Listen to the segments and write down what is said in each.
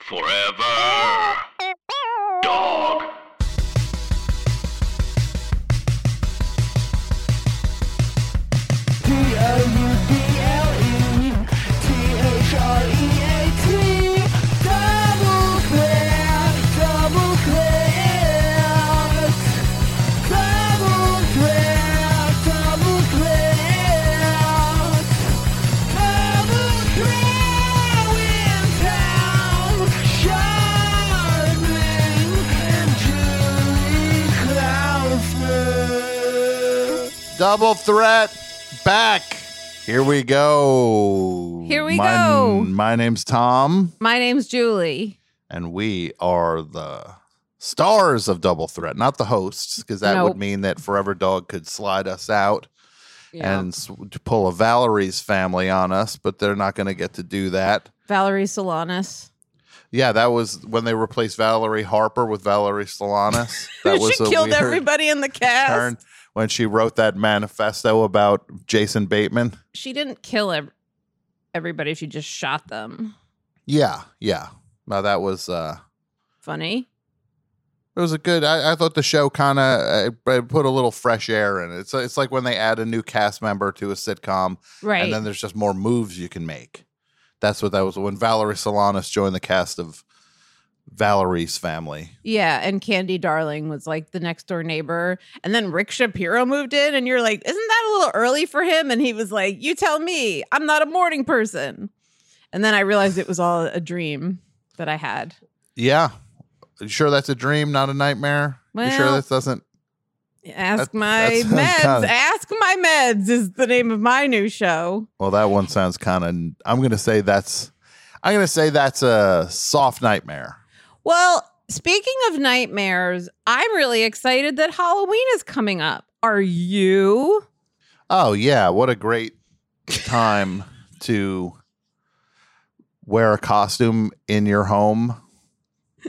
Forever. Double threat back. Here we go. Here we my, go. My name's Tom, My name's Julie. and we are the stars of Double Threat, not the hosts, because that Nope. would mean that Forever Dog could slide us out and s- pull a Valerie's family on us, but they're not going to get to do that. Valerie Solanas. Yeah, that was when they replaced Valerie Harper with Valerie Solanas. That was she killed weird everybody in the cast. turn when she wrote that manifesto about Jason Bateman. She didn't kill ev- everybody. She just shot them. Yeah, yeah. Now that was uh Funny. it was a good I, I thought the show kind of uh, put a little fresh air in it. It's it's like when they add a new cast member to a sitcom Right. and then there's just more moves you can make. That's what that was when Valerie Solanas joined the cast of Valerie's family. yeah. And Candy Darling was like the next door neighbor. And then Rick Shapiro moved in, and you're like, isn't that a little early for him? And he was like, you tell me. I'm not a morning person. And then I realized it was all a dream that I had. Yeah. You sure that's a dream, not a nightmare? you sure Well, this doesn't Ask That- my that meds. kinda- Ask my meds is the name of my new show. Well, that one sounds kind of I'm going to say that's I'm going to say that's a soft nightmare. Well, speaking of nightmares, I'm really excited that Halloween is coming up. Are you? Oh yeah, what a great time to wear a costume in your home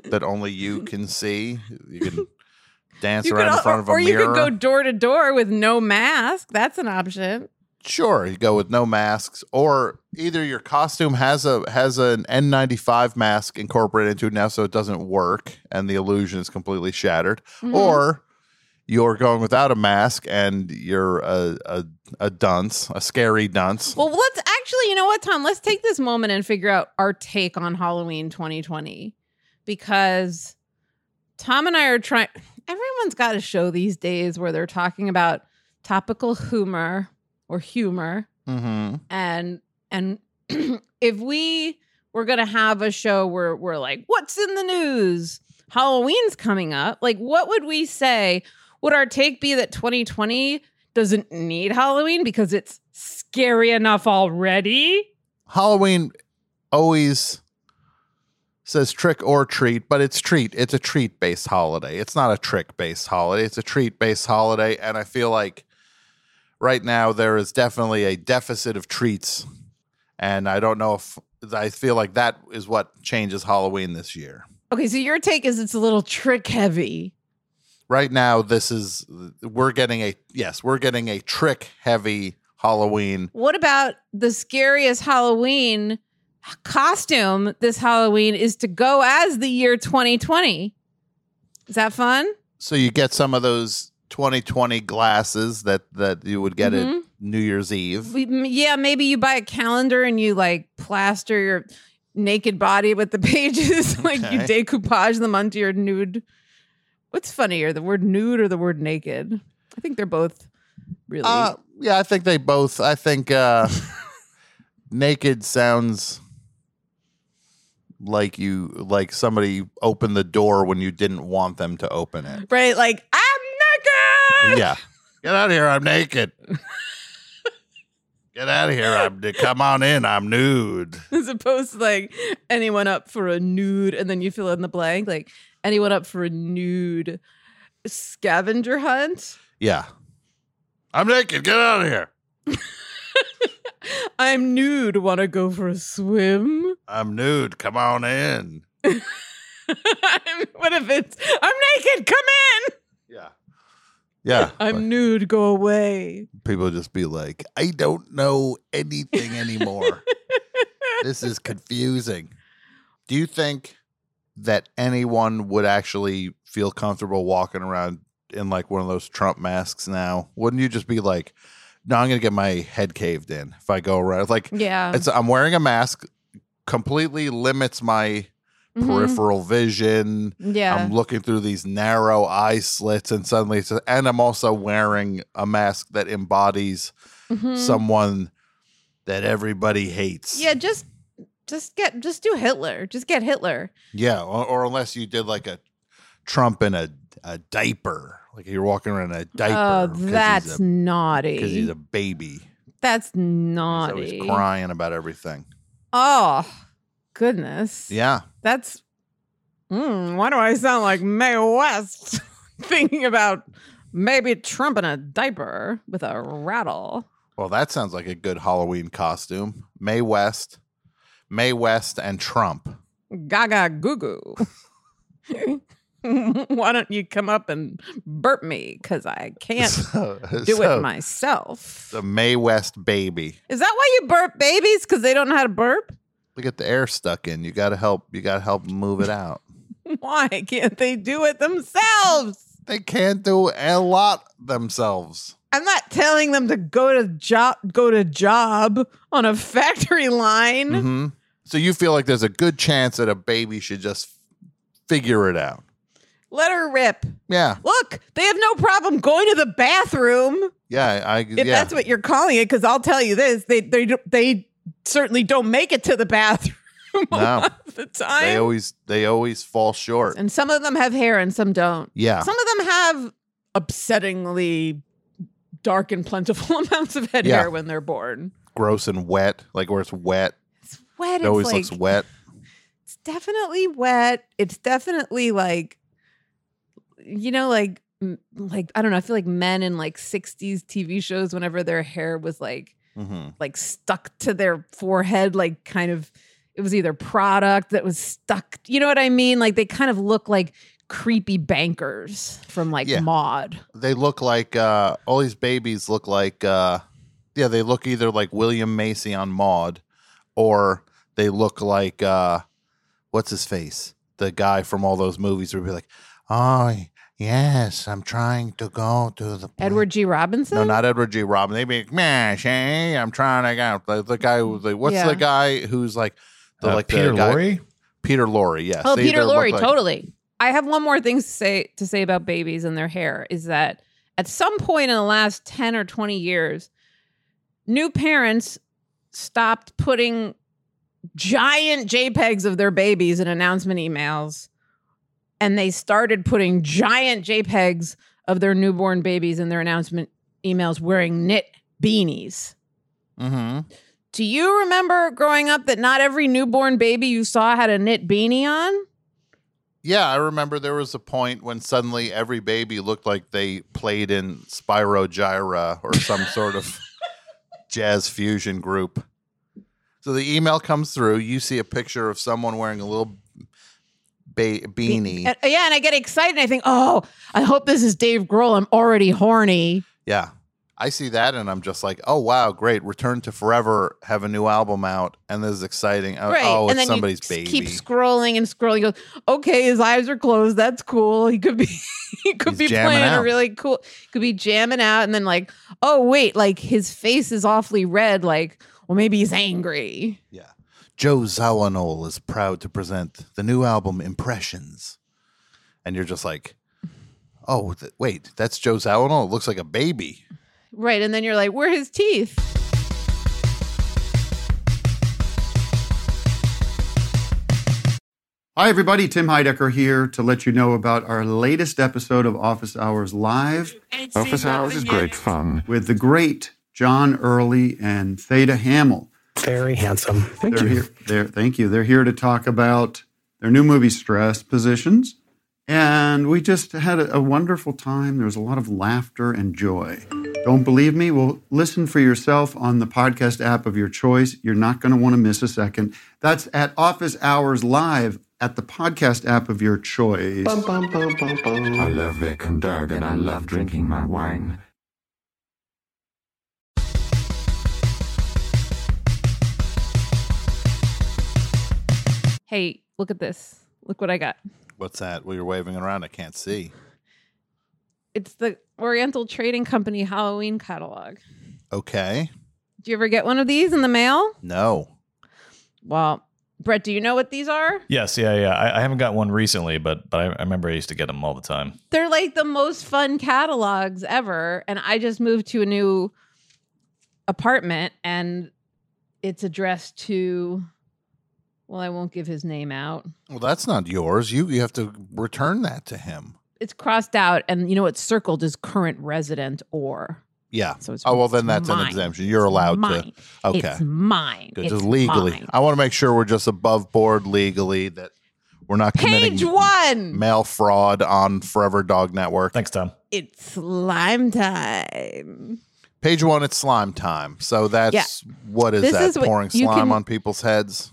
that only you can see. You can dance You around could, in front of a or you mirror. could go door to door with no mask. That's an option. Sure, you go with no masks, or either your costume has a has an N95 mask incorporated into it now, so it doesn't work and the illusion is completely shattered, Mhm. or you're going without a mask and you're a, a a dunce, a scary dunce. Well, let's actually, you know what, Tom? Let's take this moment and figure out our take on Halloween 2020 because Tom and I are trying. Everyone's got a show these days where they're talking about topical humor or humor, mm-hmm. and and if we were gonna have a show where we're like, what's in the news? Halloween's coming up. Like, what would we say? Would our take be that 2020 doesn't need Halloween because it's scary enough already? Halloween always says trick or treat, but it's treat. It's a treat based holiday. It's not a trick based holiday. It's a treat based holiday. And I feel like right now there is definitely a deficit of treats. And I don't know if I feel like that is what changes Halloween this year. Okay, so your take is it's a little trick heavy. Right now, this is, we're getting a, yes, we're getting a trick heavy Halloween. What about the scariest Halloween costume this Halloween is to go as the year 2020? Is that fun? So you get some of those 2020 glasses that, that you would get Mhm. at New Year's Eve. Yeah, maybe you buy a calendar and you like plaster your naked body with the pages, like you decoupage them onto your nude. What's funnier, the word nude or the word naked? I think they're both really. Uh, yeah, I think they both. I think uh, naked sounds like you like somebody opened the door when you didn't want them to open it. right, like I'm yeah, get out of here! I'm naked. Get out of here. I'm come on in. I'm nude. As opposed to like anyone up for a nude and then you fill in the blank. Like anyone up for a nude scavenger hunt. Yeah. I'm naked. Get out of here. I'm nude. Want to go for a swim? I'm nude. Come on in. what if it's I'm naked? Come in. Yeah. Yeah. I'm nude. Go away. People just be like, I don't know anything anymore. this is confusing. Do you think that anyone would actually feel comfortable walking around in like one of those Trump masks now? Wouldn't you just be like, no, I'm going to get my head caved in if I go around? Like, Yeah. it's I'm wearing a mask, completely limits my Mhm. peripheral vision. Yeah. I'm looking through these narrow eye slits, and suddenly, it's and I'm also wearing a mask that embodies Mhm. someone that everybody hates. Yeah, just just get just do Hitler. Just get Hitler. yeah. Or, or unless you did like a Trump in a a diaper, like you're walking around in a diaper. Oh, that's a- naughty. because he's a baby. that's He's naughty. always crying about everything. Oh, goodness. Yeah. That's. Mm, why do I sound like Mae West thinking about maybe Trump in a diaper with a rattle? Well, that sounds like a good Halloween costume. Mae West, Mae West, and Trump. Gaga goo goo. Why don't you come up and burp me? Because I can't So- do so, it myself. The Mae West baby. Is that why you burp babies? Because they don't know how to burp? They get the air stuck in. You got to help. You got to help move it out. Why can't they do it themselves? they can't do a lot themselves. I'm not telling them to go to job go to job on a factory line. hmm So you feel like there's a good chance that a baby should just figure it out. Let her rip. Yeah, Look, they have no problem going to the bathroom yeah, I if yeah. that's what you're calling it. Because I'll tell you this: they they they certainly don't make it to the bathroom No. the time. they always they always fall short. and some of them have hair, and some don't. Yeah, Some of them have upsettingly dark and plentiful amounts of head Yeah. hair when they're born. gross and wet, like where it's wet. It's wet. It always it's looks wet. It's definitely wet. It's definitely like, you know, like, like I don't know. I feel like men in like '60s TV shows, whenever their hair was like, hmm like stuck to their forehead, like kind of, it was either product that was stuck. You know what I mean? Like they kind of look like creepy bankers from like Yeah. Maude. They look like uh, all these babies look like uh, yeah, they look either like William Macy on Maude, or they look like uh, what's his face, the guy from all those movies would be like, oh yes, I'm trying to go to the pla- Edward G. Robinson. No, not Edward G. Robin. They'd be like, "Mash, hey, I'm trying to go." The, the guy, who- the, what's Yeah. the guy who's like the Uh, like Peter the guy, Lorre? Peter Lorre, yes. Oh, They Peter either look Lorre, like- totally. I have one more thing to say to say about babies and their hair is that at some point in the last 10 or 20 years, new parents stopped putting giant JPEGs of their babies in announcement emails and they started putting giant JPEGs of their newborn babies in their announcement emails wearing knit beanies. Mhm. Do you remember growing up that not every newborn baby you saw had a knit beanie on? Yeah, I remember there was a point when suddenly every baby looked like they played in Spyro Gyra or some sort of jazz fusion group. So the email comes through. You see a picture of someone wearing a little ba- beanie. And- uh, yeah, and I get excited. And I think, oh, I hope this is Dave Grohl. I'm already horny. Yeah. I see that and I'm just like, oh wow, great! Return to Forever have a new album out, and this is exciting. Oh, Right. oh, and it's then somebody's you baby. keep scrolling and scrolling. Goes, okay, his eyes are closed. That's cool. He could be he could He's be playing a really cool could be jamming out and then like, oh wait, like his face is awfully red, like, well, maybe he's angry. Yeah. Joe Zawinul is proud to present the new album Impressions. And you're just like, oh, th- wait, that's Joe Zawinul? It looks like a baby. Right. And then you're like, where are his teeth? Hi, everybody. Tim Heidecker here to let you know about our latest episode of Office Hours Live Office hours is great fun. with the great John Early and Theda Hammel. Very handsome. Thank they're you. Here, they're, thank you. They're here to talk about their new movie, Stress Positions. And we just had a, a wonderful time. There was a lot of laughter and joy. Don't believe me? Well, listen for yourself on the podcast app of your choice. You're not going to want to miss a second. That's at Office Hours Live at the podcast app of your choice. Bum, bum, bum, bum, bum. I love Vic and Doug and I love drinking my wine. Hey, look at this. Look what I got. What's that? Well, you're waving around. I can't see. It's the Oriental Trading Company Halloween catalog. Okay. Do you ever get one of these in the mail? No. Well, Brett, do you know what these are? Yes, yeah, yeah. I, I haven't got one recently, but but I, I remember I used to get them all the time. They're like the most fun catalogs ever. And I just moved to a new apartment and it's addressed to, well, I won't give his name out. Well, that's not yours. You you have to return that to him. It's crossed out and you know it's circled as current resident or. Yeah. So it's Oh well, then it's that's an exemption. You're It's allowed mine. to. Okay. It's mine. Good. It's Just legally. mine. I want to make sure we're just above board legally that we're not committing Page one. mail fraud on Forever Dog Network. Thanks, Tom. It's slime time. Page one, it's slime time. So that's what is This that? is Pouring you slime can- on people's heads.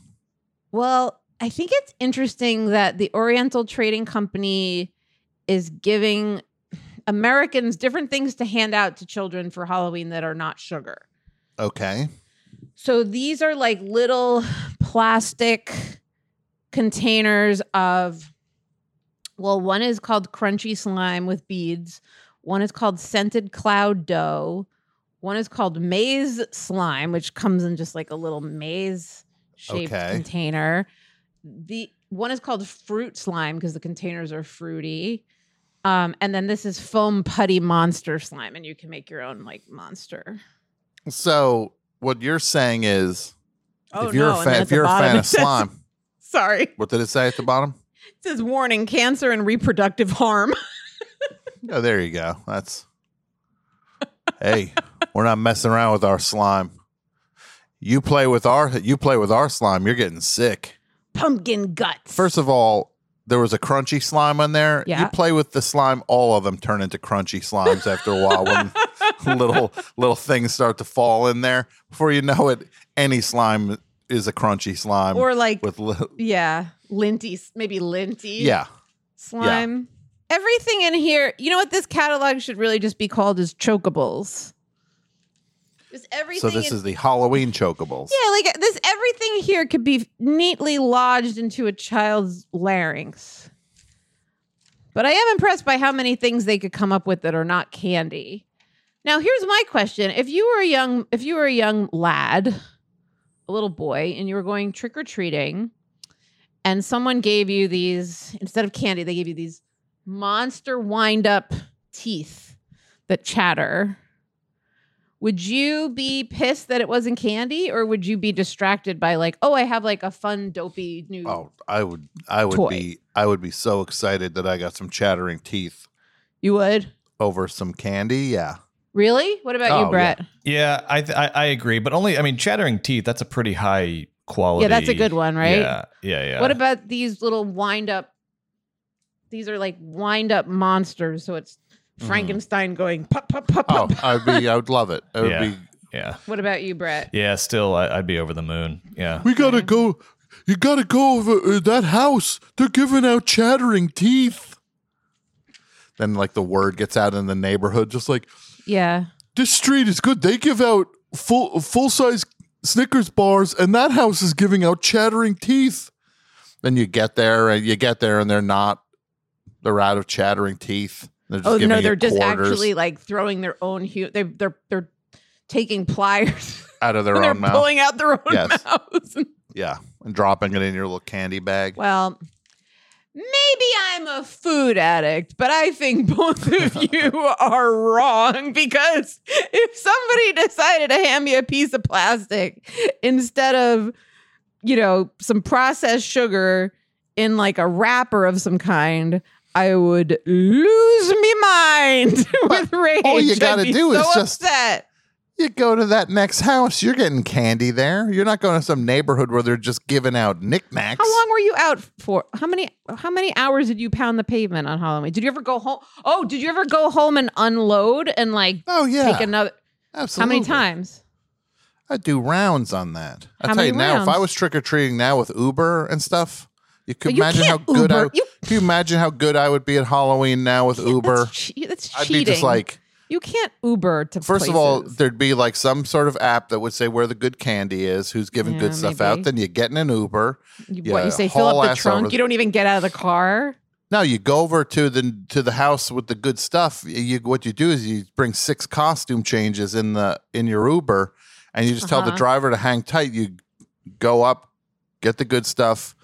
Well, I think it's interesting that the Oriental Trading Company is giving Americans different things to hand out to children for Halloween that are not sugar. Okay. So these are like little plastic containers of, well, one is called crunchy slime with beads, one is called scented cloud dough, one is called maze slime, which comes in just like a little maze shaped Okay. container. The one is called fruit slime because the containers are fruity. Um, and then this is foam putty monster slime, and you can make your own like monster. So what you're saying is Oh if you're no! a fan if you're a fan of says- slime, sorry, what did it say at the bottom? it says warning: cancer and reproductive harm. Oh, there you go. That's hey, we're not messing around with our slime. You play with our you play with our slime, you're getting sick. Pumpkin guts. First of all, there was a crunchy slime on there. Yeah. You play with the slime, all of them turn into crunchy slimes after a while when little little things start to fall in there. Before you know it, any slime is a crunchy slime or like with li- yeah, linty, maybe linty. yeah. slime. Everything in here. You know what? This catalog should really just be called as chokables. Everything. So this in- is the Halloween chokables. Yeah, like uh, this everything here could be neatly lodged into a child's larynx. But I am impressed by how many things they could come up with that are not candy. Now, here's my question. If you were a young if you were a young lad, a little boy, and you were going trick or treating, and someone gave you these instead of candy, they gave you these monster wind up teeth that chatter would you be pissed that it wasn't candy or would you be distracted by like oh i have like a fun dopey new Oh, I would I would Toy. be I would be so excited that I got some chattering teeth you would over some candy. Yeah. really what about Oh, you brett Yeah, I, th- I I agree, but only I mean, chattering teeth. That's a pretty high quality. Yeah, that's a good one, right? Yeah, yeah, yeah. what about these little wind up these are like wind up monsters so it's. Frankenstein going pop pop pop Oh, pop I'd be I would love it. It would Yeah. be Yeah, what about you brett yeah. Still, I, I'd be over the moon. Yeah. We gotta go. You gotta go over uh, that house. They're giving out chattering teeth. Then, like the word gets out in the neighborhood, just like yeah this street is good. They give out full full size Snickers bars, and that house is giving out chattering teeth. Then you get there, and you get there, and they're not. They're out of chattering teeth. They're just oh no they're just quarters actually like throwing their own hu- they they're they're taking pliers out of their and they're mouth. pulling out their own Yes. mouths yeah, and dropping it in your little candy bag. Well, maybe I'm a food addict, but I think both of you are wrong because if somebody decided to hand me a piece of plastic instead of, you know, some processed sugar in like a wrapper of some kind, I would lose me mind with rage. all you gotta be do is so just- upset. You go to that next house, you're getting candy there. You're not going to some neighborhood where they're just giving out knickknacks. How long were you out for? How many how many hours did you pound the pavement on Halloween? Did you ever go home? Oh, did you ever go home and unload and like Oh yeah, take another? absolutely. How many times? I do rounds on that. I tell you many now, if I was trick or treating now with Uber and stuff, you could You imagine how good I. You- Can you imagine how good I would be at Halloween now with Uber? That's, che- that's I'd cheating. be just like, you can't Uber to. first of all, there'd be like some sort of app that would say where the good candy is, who's giving Yeah, good stuff maybe. out. Then you get in an Uber. You, what you say? Fill up the trunk. You don't even get out of the car. No, you go over to the to the house with the good stuff. You what you do is you bring six costume changes in the in your Uber, and you just tell the Uh-huh. driver to hang tight. You go up, get the good stuff.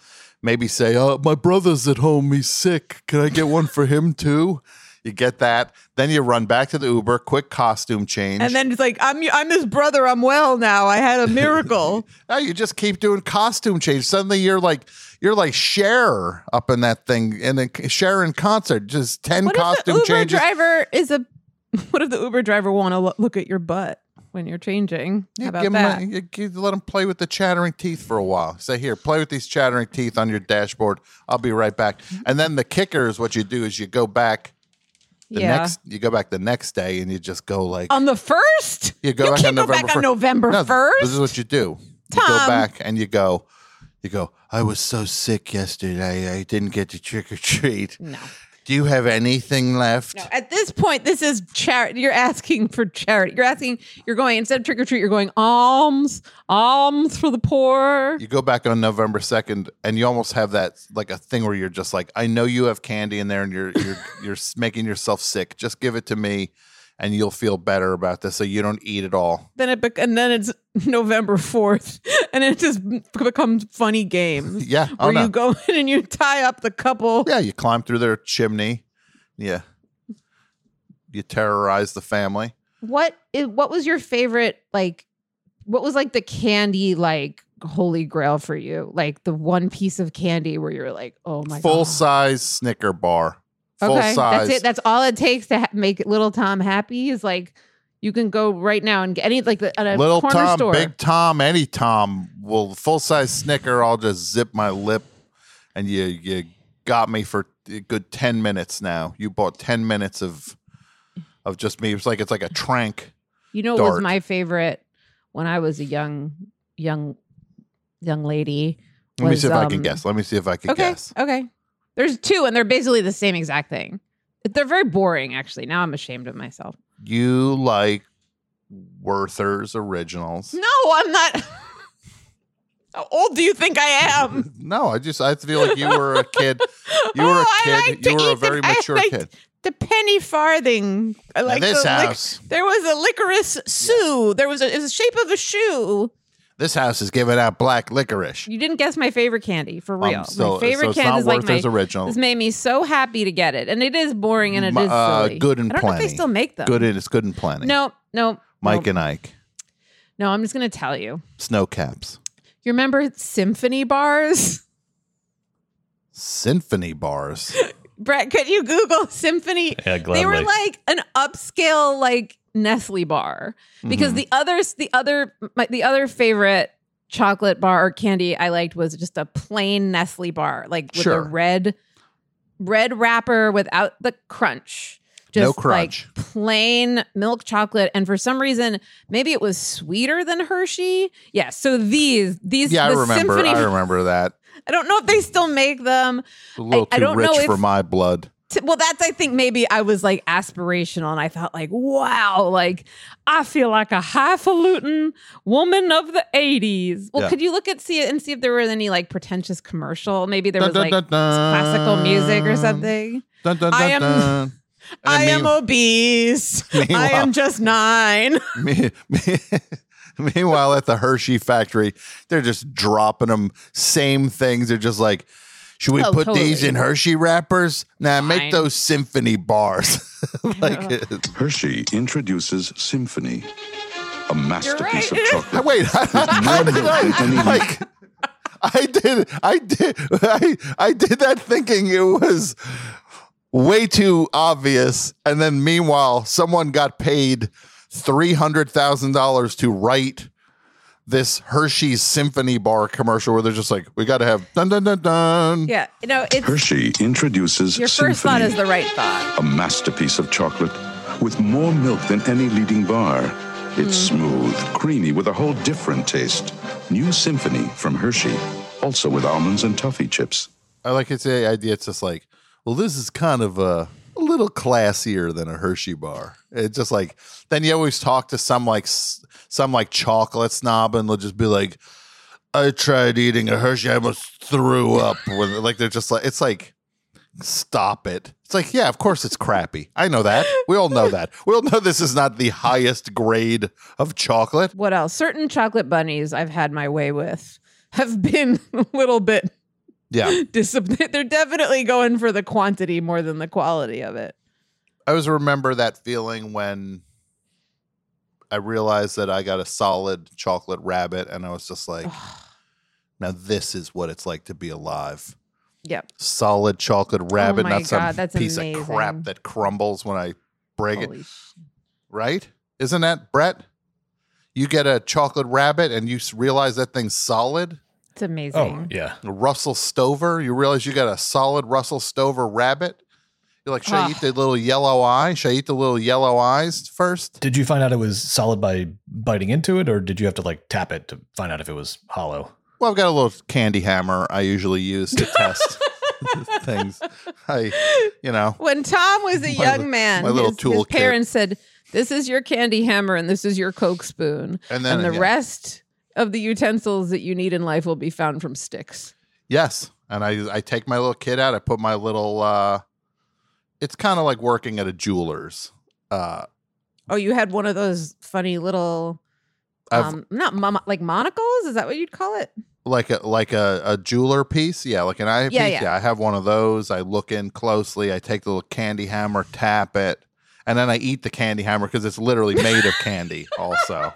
Maybe say, "Oh, my brother's at home. He's sick. Can I get one for him too?" You get that. Then you run back to the Uber, quick costume change, And then it's like, I'm I'm his brother. I'm well now. I had a miracle. now you just keep doing costume change. Suddenly you're like you're like Cher up in that thing, and then Cher in concert, just ten what if the costume Uber changes. driver is a? What if the Uber driver want to look at your butt when you're changing? How Yeah, about give that? a- give- let them play with the chattering teeth for a while. Say, here, play with these chattering teeth on your dashboard. I'll be right back. Mm-hmm. And then the kicker is what you do is you go back the yeah. next you go back the next day and you just go like on the first, you go you back on go November back on 1st. No. This is what you do. You go back and you go you go, I was so sick yesterday. I didn't get to trick or treat. no, Do you have anything left? no. At this point, this is charity. You're asking for charity. You're asking. You're going instead of trick or treat. You're going alms, alms for the poor. you go back on November second, and you almost have that like a thing where you're just like, I know you have candy in there, and you're you're you're making yourself sick. Just give it to me, and you'll feel better about this, so you don't eat it all. Then it bec- and then it's November fourth, and it just becomes funny games. Yeah, oh where no, you go in and you tie up the couple. yeah, you climb through their chimney, yeah, you terrorize the family. What is what was your favorite like? What was like the candy like holy grail for you? Like the one piece of candy where you're like, oh my Full god, size Snicker bar, full okay, size. that's it. That's all it takes to ha- make little Tom happy. Is like you can go right now and get any like the, at a Little corner Tom, store. Big Tom, any Tom will full size Snicker. I'll just zip my lip, and you you got me for a good ten minutes now. You bought ten minutes of of just me. It's like it's like a trank. You know what was my favorite when I was a young young young lady. Let me see if I can um, guess. Let me see if I can Okay, guess. okay. There's two, and they're basically the same exact thing. They're very boring, actually. Now I'm ashamed of myself. You like Werther's originals? No, I'm not. How old do you think I am? No, I just I feel like you were a kid. You were Oh, a kid. like You were a the- very I mature kid. The penny farthing. I like this the lic- house, there was a licorice shoe. There was a, it was the shape of a shoe. This house is giving out black licorice. You didn't guess my favorite candy for Um, real. so- my favorite so it's candy not is like my. Werther's original. This made me so happy to get it, and it is boring and it M- is uh, silly. good and I don't know if plenty. they still make them. Good and it's good and plenty. No, no, Mike no, and Ike, no. I'm just gonna tell you. Sno-Caps, You remember symphony bars? symphony bars. Brett, could you Google symphony? Yeah, gladly. They were like an upscale like Nestle bar because Mhm. the others, the other, my, the other favorite chocolate bar or candy I liked was just a plain Nestle bar, like with Sure. a red, red wrapper without the crunch. just No crunch. like plain milk chocolate, and for some reason, maybe it was sweeter than Hershey. Yeah, so these, these, yeah, I remember. Symphony, I remember that. I don't know if they still make them. A little I too don't know rich for my blood. Well that's i think maybe i was like aspirational and i thought like wow like i feel like a highfalutin woman of the 80s well Yeah. could you look at see it and see if there was any like pretentious commercial maybe there was Dun, like dun, dun, classical music or something I am-. I am obese i am just nine Me- me- Meanwhile, at the Hershey factory, they're just dropping them same things. They're just like, should we Oh, put these in Hershey wrappers? Nah, Fine. make those symphony bars. like, it- Hershey introduces Symphony, a masterpiece right. of chocolate. wait, how did I, like, I did, I did, I, I did that thinking it was way too obvious, and then meanwhile, someone got paid three hundred thousand dollars to write this Hershey's Symphony Bar commercial where they're just like, we got to have dun dun dun dun. Yeah, you know, it's Hershey introduces your first thought is the right thought. a masterpiece of chocolate with more milk than any leading bar. It's Hmm. smooth, creamy, with a whole different taste. New Symphony from Hershey, also with almonds and toffee chips. I like it's the idea. It's just like, well, this is kind of a, a little classier than a Hershey bar. It's just like then you always talk to some like s- some like chocolate snob, and they'll just be like, "I tried eating a Hershey, I almost threw up." When like they're just like, it's like, stop it. It's like, yeah, of course it's crappy. I know that. We all know that. We all know this is not the highest grade of chocolate. What else? Certain chocolate bunnies I've had my way with have been a little bit Yeah. disappointed. They're definitely going for the quantity more than the quality of it. I always remember that feeling when I realized that I got a solid chocolate rabbit, and I was just like, now this is what it's like to be alive. Yep. Solid chocolate oh rabbit, Oh my not some God, that's piece of crap that crumbles when I break Holy it. sh- Right? Isn't that Brett? You get a chocolate rabbit and you s- realize that thing's solid. It's amazing. Oh yeah. Russell Stover, you realize you got a solid Russell Stover rabbit. You're like, should I eat the little yellow eye? Should I eat the little yellow eyes first? Did you find out it was solid by biting into it, or did you have to like tap it to find out if it was hollow? Well, I've got a little candy hammer I usually use to test things. I, you know, When Tom was a My young man, my little his, his parents said, "This is your candy hammer and this is your Coke spoon, and then and the yeah. rest of the utensils that you need in life will be found from sticks." yes, and I I take my little kid out. I put my little. uh It's kind of like working at a jeweler's. Uh Oh, you had one of those funny little, um, not mon- like monocles. Is that what you'd call it? like a like a, a jeweler piece, yeah, like an eye Yeah, piece. yeah. I have one of those. I look in closely. I take the little candy hammer, tap it, and then I eat the candy hammer because it's literally made of candy. Also,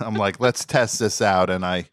I'm like, let's test this out, and I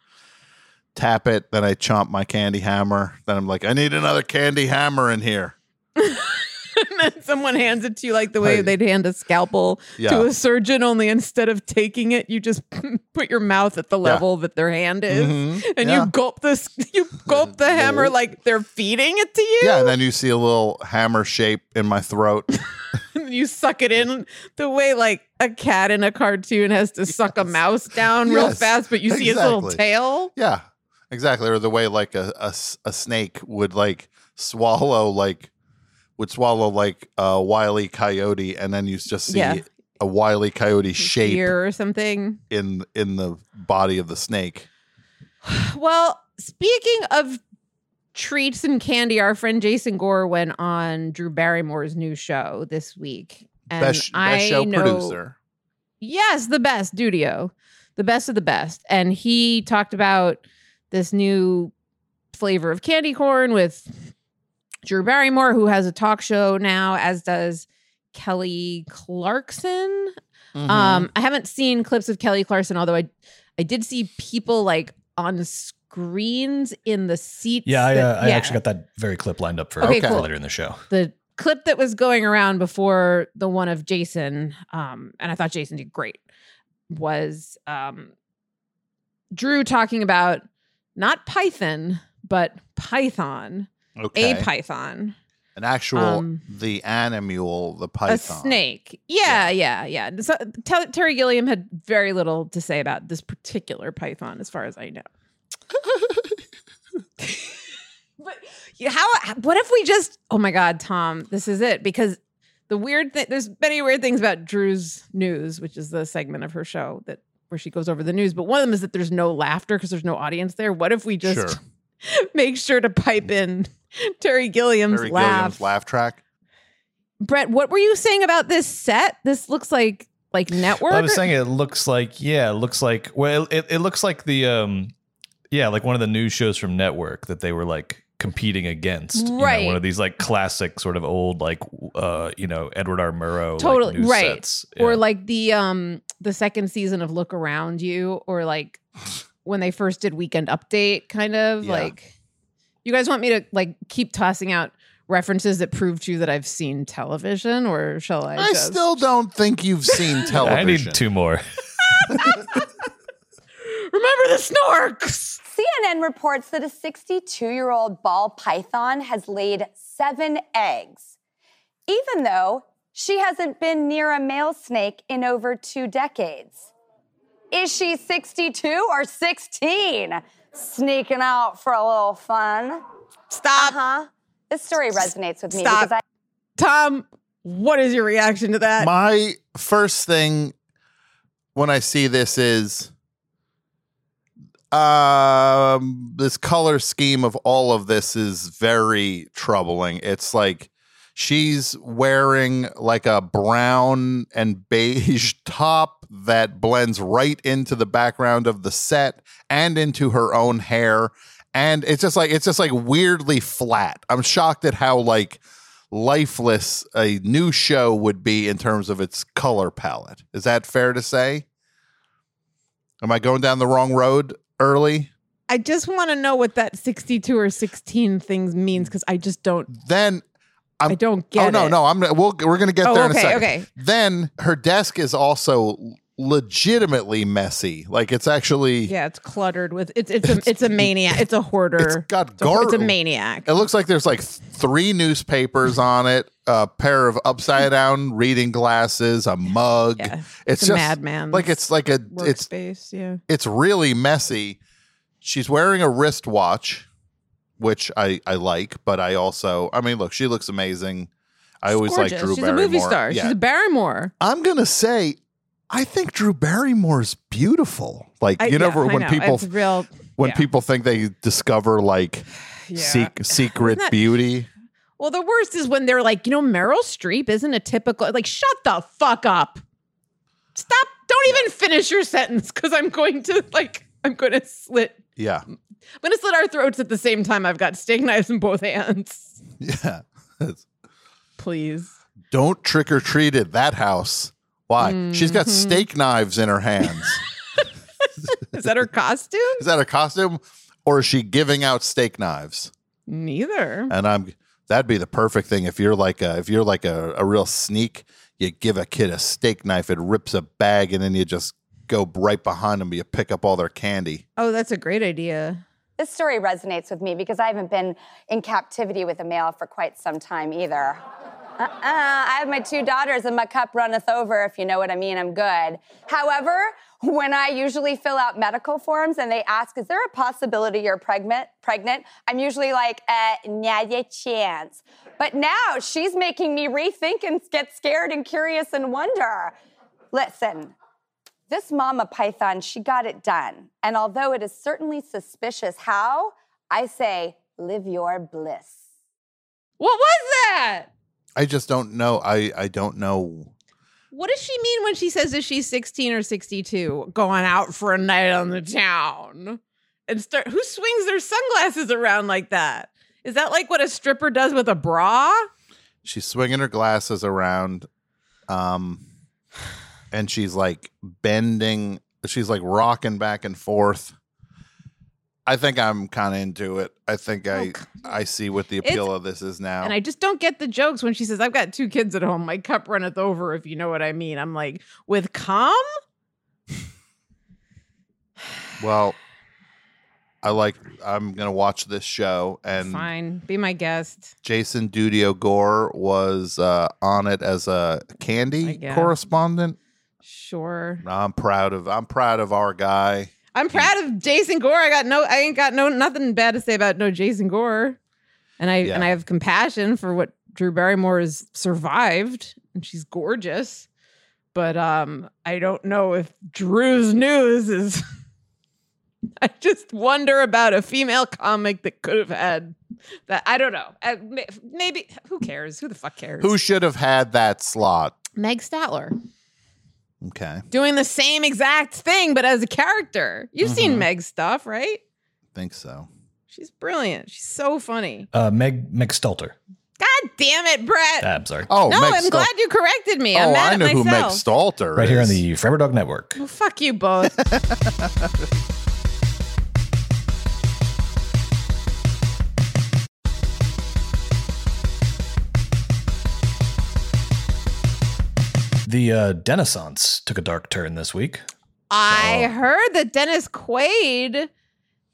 tap it. Then I chomp my candy hammer. Then I'm like, I need another candy hammer in here. and then someone hands it to you like the way Hey. they'd hand a scalpel Yeah. to a surgeon, only instead of taking it, you just put your mouth at the level that their hand is. Mhm. And Yeah. you gulp this, you gulp the hammer like they're feeding it to you. Yeah, and then you see a little hammer shape in my throat. you suck it in the way like a cat in a cartoon has to suck a mouse down real Yes, fast, but you see its little tail. Yeah, exactly. Or the way like a, a, a snake would like swallow like would swallow like a wily coyote, and then you just see Yeah. a wily coyote shape Ear or something. in in the body of the snake. Well, speaking of treats and candy, our friend Jason Gore went on Drew Barrymore's new show this week. And best I show know, producer. Yes, the best, Dudio. The best of the best. And he talked about this new flavor of candy corn with Drew Barrymore, who has a talk show now, as does Kelly Clarkson. Mhm. Um, I haven't seen clips of Kelly Clarkson, although I I did see people like on screens in the seats. Yeah, I, that- uh, I actually got that very clip lined up for, Okay, cool. later in the show. the clip that was going around before the one of Jason, um, and I thought Jason did great, was um, Drew talking about not Python, but Python, okay, a Python, an actual um, the animal, the python, a snake. Yeah, yeah, yeah. So, Ter- Terry Gilliam had very little to say about this particular Python, as far as I know. but yeah, how? What if we just? Oh my God, Tom, this is it because the weird thing. There's many weird things about Drew's news, which is the segment of her show that where she goes over the news. But one of them is that there's no laughter because there's no audience there. What if we just Sure. make sure to pipe in Terry Gilliam's Terry laugh? Gilliam's laugh track. Brett, what were you saying about this set? This looks like like network. I was saying it looks like yeah, it looks like well, it, it looks like the um, yeah, like one of the news shows from network that they were like competing against. you know, Right. one of these like classic sort of old like uh, you know Edward R. Murrow like, totally news right. sets. Or Yeah. like the um the second season of Look Around You, or like when they first did Weekend Update, kind of Yeah. like. You guys want me to like keep tossing out references that prove to you that I've seen television, or shall I? I just- still don't think you've seen television. I need two more. remember the snorks. CNN reports that a 62 year old ball python has laid seven eggs, even though she hasn't been near a male snake in over two decades. Is she 62 or 16? Sneaking out for a little fun. Stop. Uh huh. This story resonates with me Stop. because I. Tom, what is your reaction to that? My first thing when I see this is um this color scheme of all of this is very troubling. It's like she's wearing like a brown and beige top that blends right into the background of the set and into her own hair and it's just like it's just like weirdly flat. I'm shocked at how like lifeless a new show would be in terms of its color palette. Is that fair to say? Am I going down the wrong road early? I just want to know what that 62 or 16 things means because I just don't. Then I'm, I don't get oh no, it. no, I'm we'll, we're gonna get Oh, there in okay, a second. okay. Then her desk is also legitimately messy. Like it's actually Yeah, it's cluttered with it's it's a it's a maniac. It's a hoarder. it's got It's a, it's a maniac. It looks like there's like three newspapers on it, a pair of upside down reading glasses, a mug. Yeah, it's, it's a just madman's Like it's like a it's Workspace. Yeah. it's really messy. She's wearing a wristwatch, which I I like, but I also I mean, look, she looks amazing. I always like. Drew She's Barrymore. a movie star. Yeah. She's a Barrymore. I'm gonna say, I think Drew Barrymore's beautiful. Like I- you know, yeah, I when know. people real. when yeah. people think they discover like secret that- beauty. Well, the worst is when they're like, you know, Meryl Streep isn't a typical like. Shut the fuck up. Stop. Don't even finish your sentence because I'm going to like. I'm going to slit. Yeah, I'm going to slit our throats at the same time. I've got steak knives in both hands. yeah. Please. Don't trick or treat at that house. Why? She's got Mhm. steak knives in her hands. Is that her costume? is that a costume, or is she giving out steak knives? Neither. And I'm that'd be the perfect thing if you're like a if you're like a, a real sneak. You give a kid a steak knife, it rips a bag, and then you just go right behind them. You pick up all their candy. Oh, that's a great idea. This story resonates with me because I haven't been in captivity with a male for quite some time either. Uh-uh, I have my two daughters and my cup runneth over, if you know what I mean. I'm good. However, when I usually fill out medical forms and they ask, is there a possibility you're pregnant? Pregnant? I'm usually like, uh, a chance. But now she's making me rethink and get scared and curious and wonder. Listen, this mama python, she got it done. And although it is certainly suspicious how, I say, live your bliss. What was that? I just don't know. I I don't know. What does she mean when she says that she's 16 or 62 going out for a night on the town? And start who swings their sunglasses around like that? Is that like what a stripper does with a bra? She's swinging her glasses around, um, and she's like bending. She's like rocking back and forth. I think I'm kind of into it. I think I I see what the appeal It's- of this is now. And I just don't get the jokes when she says, I've got two kids at home. My cup runneth over, if you know what I mean. I'm like, with cum? well, I like. I'm gonna watch this show, and Fine. Be my guest. Jason Dudio Gore was uh, on it as a candy correspondent. Sure. I'm proud of. I'm proud of our guy. I'm proud of Jason Gore. I got no I ain't got no nothing bad to say about no Jason Gore. And I Yeah. and I have compassion for what Drew Barrymore has survived and she's gorgeous. But um I don't know if Drew's news is I just wonder about a female comic that could have had that I don't know. Uh, maybe who cares? Who the fuck cares? Who should have had that slot? Meg Statler Okay, doing the same exact thing but as a character. You've Mhm. seen Meg's stuff, right? think so. She's brilliant. She's so funny. Uh, Meg Meg Stelter. God damn it, Brett. Ah, I'm sorry. Oh, no, Meg I'm Stal- glad you corrected me. I'm oh, mad I at know who Meg myself. Stalter Right here on the Forever Dog Network. Well, fuck you both. The uh, Renaissance took a dark turn this week. I heard that Dennis Quaid.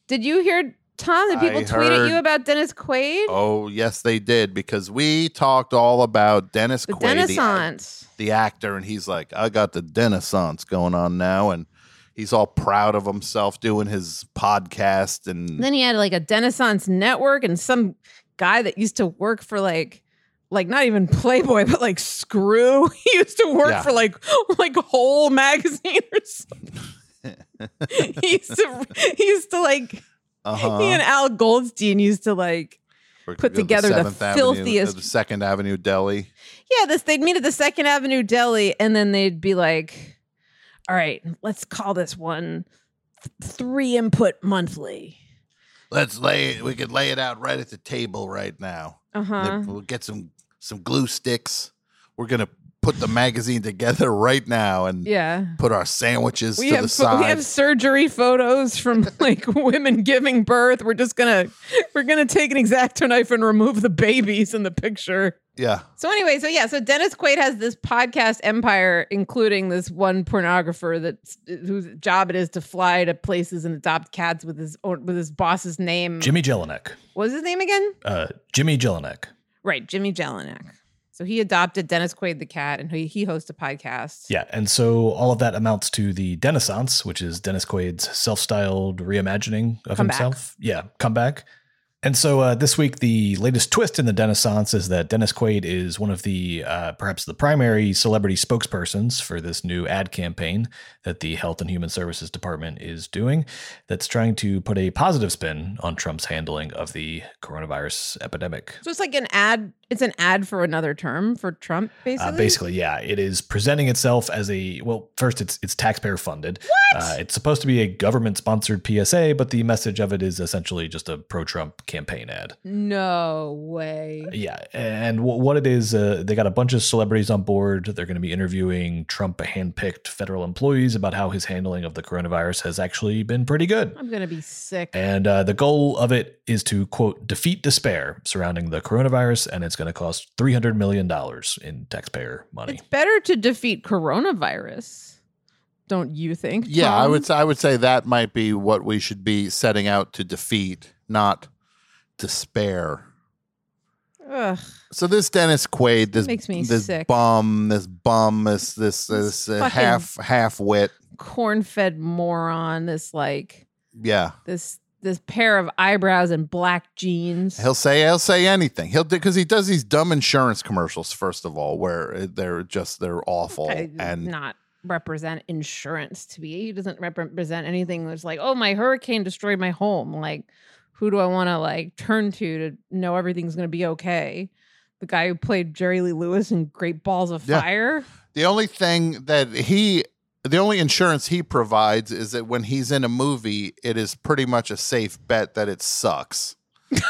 Did you hear Tom? Did people I tweet at you about Dennis Quaid? Oh, yes, they did because we talked all about Dennis the Quaid, the, ac- the actor, and he's like, I got the Renaissance going on now, and he's all proud of himself doing his podcast, and And then he had like a Renaissance network and some guy that used to work for like like not even Playboy, but like Screw. He used to work Yeah. for like like Whole magazine or something. he used to he used to like uh-huh. he and Al Goldstein used to like Or put together the 7th Avenue- filthiest- the Second Avenue Deli. yeah, this they'd meet at the Second Avenue Deli, and then they'd be like, "All right, let's call this one th- three input monthly." Let's lay it. We could lay it out right at the table right now. Uh huh. We'll get some some glue sticks. We're gonna put the magazine together right now and Yeah. put our sandwiches We to have the side. we have surgery photos from like women giving birth. We're just gonna we're gonna take an exacto knife and remove the babies in the picture. yeah. So anyway, so yeah, so Dennis Quaid has this podcast empire, including this one pornographer that whose job it is to fly to places and adopt cats with his own, with his boss's name. Jimmy Jellinek. What was his name again? Uh, Jimmy Jellinek. Right, Jimmy Jellinek. So he adopted Dennis Quaid the cat, and he, he hosts a podcast. Yeah, and so all of that amounts to the Renaissance, which is Dennis Quaid's self-styled reimagining of Comeback. himself. Yeah, comeback. And so uh, this week, the latest twist in the Renaissance is that Dennis Quaid is one of the uh, perhaps the primary celebrity spokespersons for this new ad campaign that the Health and Human Services Department is doing. That's trying to put a positive spin on Trump's handling of the coronavirus epidemic. So it's like an ad. It's an ad for another term for Trump, basically. Uh, basically, yeah, it is presenting itself as a well. First, it's it's taxpayer funded. What? Uh, it's supposed to be a government sponsored PSA, but the message of it is essentially just a pro Trump campaign ad. No way. Yeah, and w- what it is, uh, they got a bunch of celebrities on board. They're going to be interviewing Trump handpicked federal employees about how his handling of the coronavirus has actually been pretty good. I'm gonna be sick. And uh, the goal of it is to quote defeat despair surrounding the coronavirus, and it's going to cost three hundred million dollars in taxpayer money. It's better to defeat coronavirus, don't you think? Yeah, I would. I would say that might be what we should be setting out to defeat, not despair. Ugh. So this Dennis Quaid, this makes me this sick. bum, this bum, this this this uh, half half wit. corn-fed moron. This like Yeah, this this pair of eyebrows and black jeans. he'll say he'll say anything. He'll do because he does these dumb insurance commercials. First of all, where they're just they're awful does and not represent insurance to be. He doesn't represent anything that's like, oh, my hurricane destroyed my home. Like, who do I want to like turn to to know everything's going to be okay? The guy who played Jerry Lee Lewis in Great Balls of Yeah. Fire. The only thing that he, the only insurance he provides is that when he's in a movie, it is pretty much a safe bet that it sucks.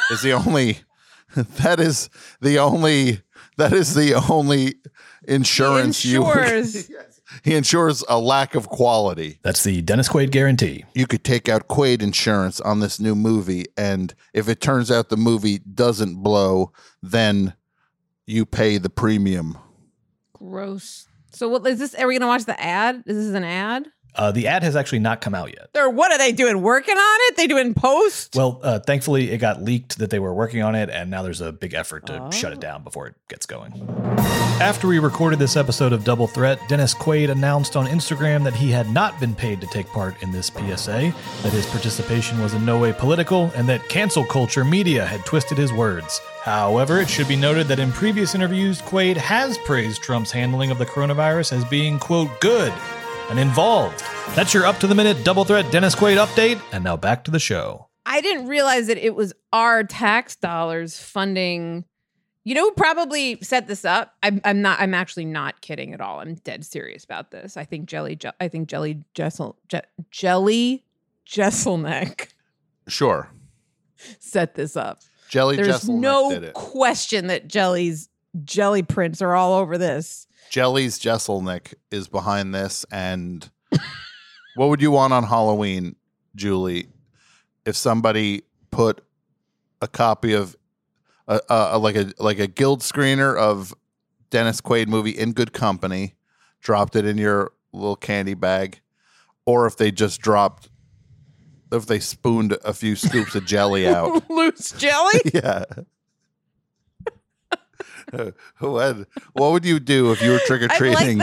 is the only, that is the only, that is the only insurance you. insures. he ensures a lack of quality. That's the Dennis Quaid guarantee. You could take out Quaid insurance on this new movie, and if it turns out the movie doesn't blow, then you pay the premium. Gross. So what is this? Are we gonna watch the ad? Is this an ad? Uh, the ad has actually not come out yet. Or what are they doing? Working on it? They doing post? Well, uh, thankfully, it got leaked that they were working on it, and now there's a big effort to shut Oh. it down before it gets going. After we recorded this episode of Double Threat, Dennis Quaid announced on Instagram that he had not been paid to take part in this PSA, that his participation was in no way political, and that cancel culture media had twisted his words. However, it should be noted that in previous interviews, Quaid has praised Trump's handling of the coronavirus as being, quote, good and involved. That's your up to the minute Double Threat Dennis Quaid update, and now back to the show. I didn't realize that it was our tax dollars funding. You know, who probably set this up. I'm, I'm not. I'm actually not kidding at all. I'm dead serious about this. I think Jelly. Je- I think Jelly Jessel. Je- Jelly Jesselneck Sure. set this up. Jelly There's Jesselneck no did it. question that Jelly's jelly prints are all over this. Jelly's Jesselnick is behind this. And what would you want on Halloween, Julie, if somebody put a copy of a, like a like a guild screener of Dennis Quaid movie in Good Company, dropped it in your little candy bag, or if they just dropped, if they spooned a few scoops of jelly out. Loose jelly? yeah. what, what would you do if you were trick or I like treating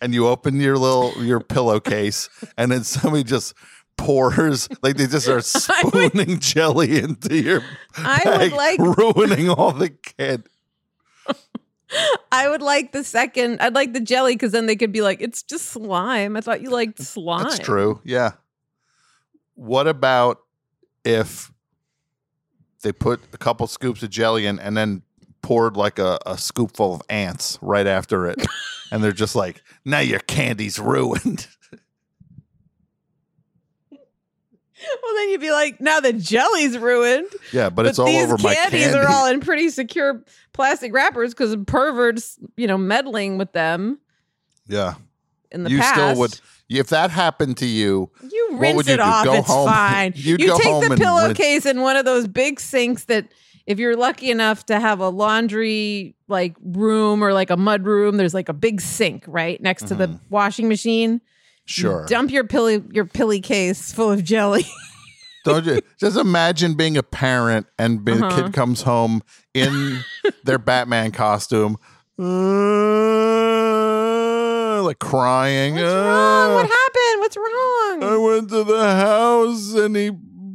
and you open your little your pillowcase and then somebody just pours like they just are spooning jelly into your I would like- ruining all the kid. I would like the second. I'd like the jelly because then they could be like, it's just slime. I thought you liked slime. That's true. Yeah. What about if they put a couple scoops of jelly in and then poured like a, a scoopful of ants right after it? and they're just like, now your candy's ruined. Well, then you'd be like, now the jelly's ruined. yeah, but, it's all these over my candies candy. are all in pretty secure plastic wrappers because perverts, you know, meddling with them yeah. in the you past. still would. If that happened to you, You what rinse would you it do? off. Go it's home- fine. You go take the pillowcase in one of those big sinks that, if you're lucky enough to have a laundry like room or like a mud room, there's like a big sink right next to the washing machine. You Mm-hmm. sure. dump your pilly your pilly case full of jelly. Don't you just imagine being a parent and be, the Uh-huh. kid comes home in their Batman costume, uh, like crying. What's wrong? What "Uh, happened? What's wrong? I went to the house and he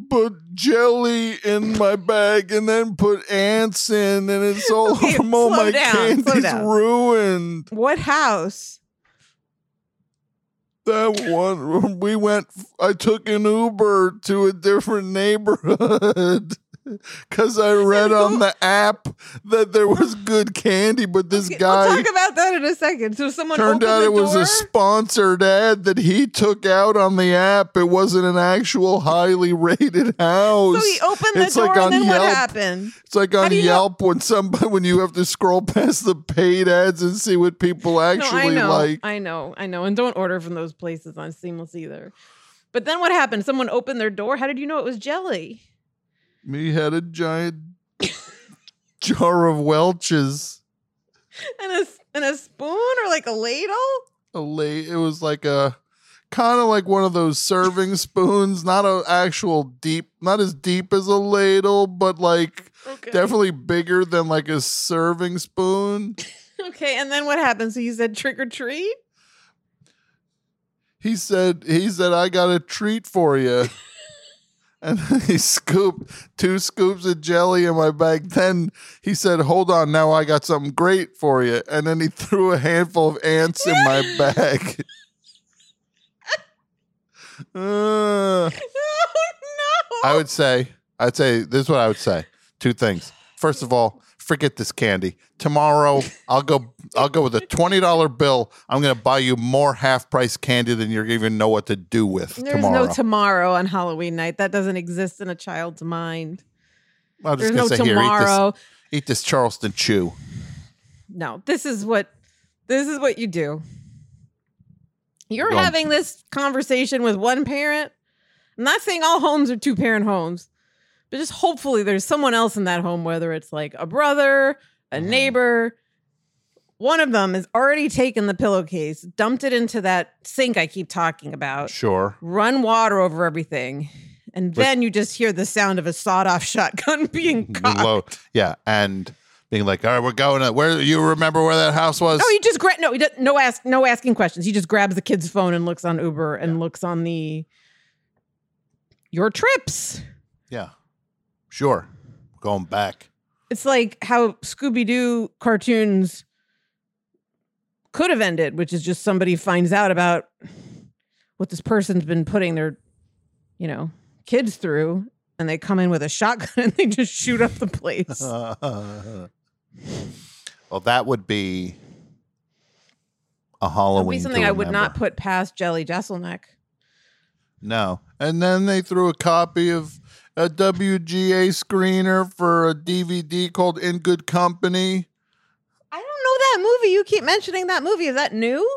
put jelly in my bag and then put ants in, and it's all Okay, from all my down, candy's ruined. what house? That one, we went. I took an Uber to a different neighborhood because I read on the app that there was good candy, but this Okay, guy we'll talk about that in a second. So someone turned out it was a sponsored ad that he took out on the app. It wasn't an actual highly rated house. So he opened the It's door, like and then what Yelp. happened? It's like on you know- Yelp when somebody when you have to scroll past the paid ads and see what people No, actually I know, like. I know, I know, and don't order from those places on Seamless either. But then what happened? Someone opened their door. How did you know it was jelly? We had a giant jar of Welch's. And a and a spoon or like a ladle? A la- it was like a kind of like one of those serving spoons, not an actual deep, not as deep as a ladle, but like Okay. definitely bigger than like a serving spoon. Okay, and then what happened? So you said trick or treat? He said, he said, I got a treat for you. And he scooped two scoops of jelly in my bag. Then he said, Hold on, now I got something great for you. And then he threw a handful of ants in my bag. Uh, Oh no. I would say, I'd say, this is what I would say. Two things. First of all, forget this candy. Tomorrow, I'll go. I'll go with a twenty dollar bill. I'm going to buy you more half price candy than you're even know what to do with There's tomorrow. no tomorrow on Halloween night. That doesn't exist in a child's mind. I'm just There's going no say here, eat tomorrow. this, eat this Charleston chew. No, this is what this is what you do. You're Go. having this conversation with one parent. I'm not saying all homes are two parent homes, but just hopefully there's someone else in that home, whether it's like a brother, a Mm-hmm. neighbor. One of them has already taken the pillowcase, dumped it into that sink I keep talking about, Sure. run water over everything, and then you just hear the sound of a sawed-off shotgun being cocked. Low, yeah, and being like, all right, we're going to where you remember where that house was? No, he just gra- no, he does, no ask no asking questions. He just grabs the kid's phone and looks on Uber and looks on the your trips. yeah, sure. Going back. It's like how Scooby Doo cartoons could have ended, which is just somebody finds out about what this person's been putting their, you know, kids through, and they come in with a shotgun and they just shoot up the place. well, that would be a Halloween. That'd be something I would not put past Jelly Jesselneck. No. And then they threw a copy of a WGA screener for a DVD called In Good Company. I don't know that movie. You keep mentioning that movie. Is that new?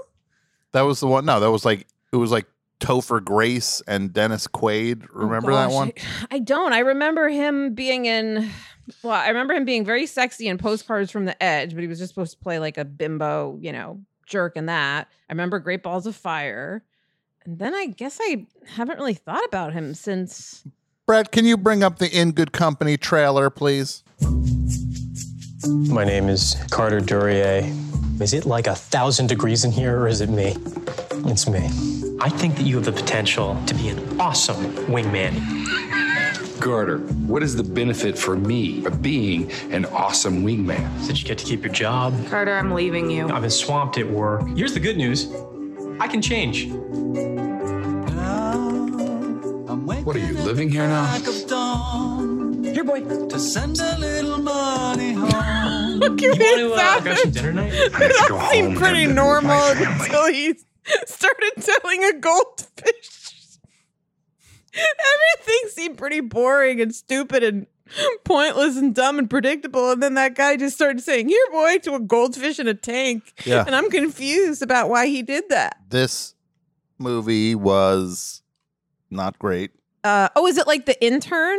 That was the one. No, that was like it was like Topher Grace and Dennis Quaid. Oh, remember that Oh, Gosh, one? I, I don't. I remember him being in. Well, I remember him being very sexy in Postcards from the Edge, but he was just supposed to play like a bimbo, you know, jerk in that. I remember Great Balls of Fire. And then I guess I haven't really thought about him since. Brett, can you bring up the In Good Company trailer, please? My name is Carter Duryea. Is it like a thousand degrees in here, or is it me? It's me. I think that you have the potential to be an awesome wingman. Carter, what is the benefit for me of being an awesome wingman? That you get to keep your job. Carter, I'm leaving you. I've been swamped at work. Here's the good news I can change. What are you living here now? Here, boy. To send a little money home. Look You at want his to uh, go some dinner night? It all seemed pretty normal until he started telling a goldfish. Everything seemed pretty boring and stupid and pointless and dumb and predictable. And then that guy just started saying, Here, boy, to a goldfish in a tank. Yeah. And I'm confused about why he did that. This movie was not great. Uh, oh, is it like the intern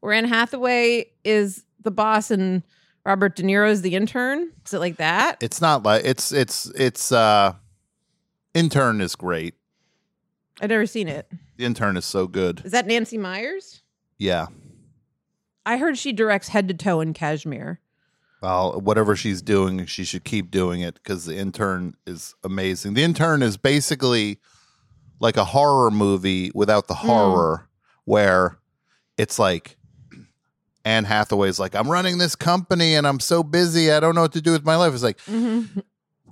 where Anne Hathaway is the boss and Robert De Niro is the intern? Is it like that? It's not like it's it's it's uh intern is great. I've never seen it. The intern is so good. Is that Nancy Meyers? Yeah. I heard she directs head to toe in cashmere. Well, whatever she's doing, she should keep doing it because the intern is amazing. The intern is basically like a horror movie without the horror, where it's like Anne Hathaway's like, I'm running this company and I'm so busy, I don't know what to do with my life. It's like, Mm-hmm.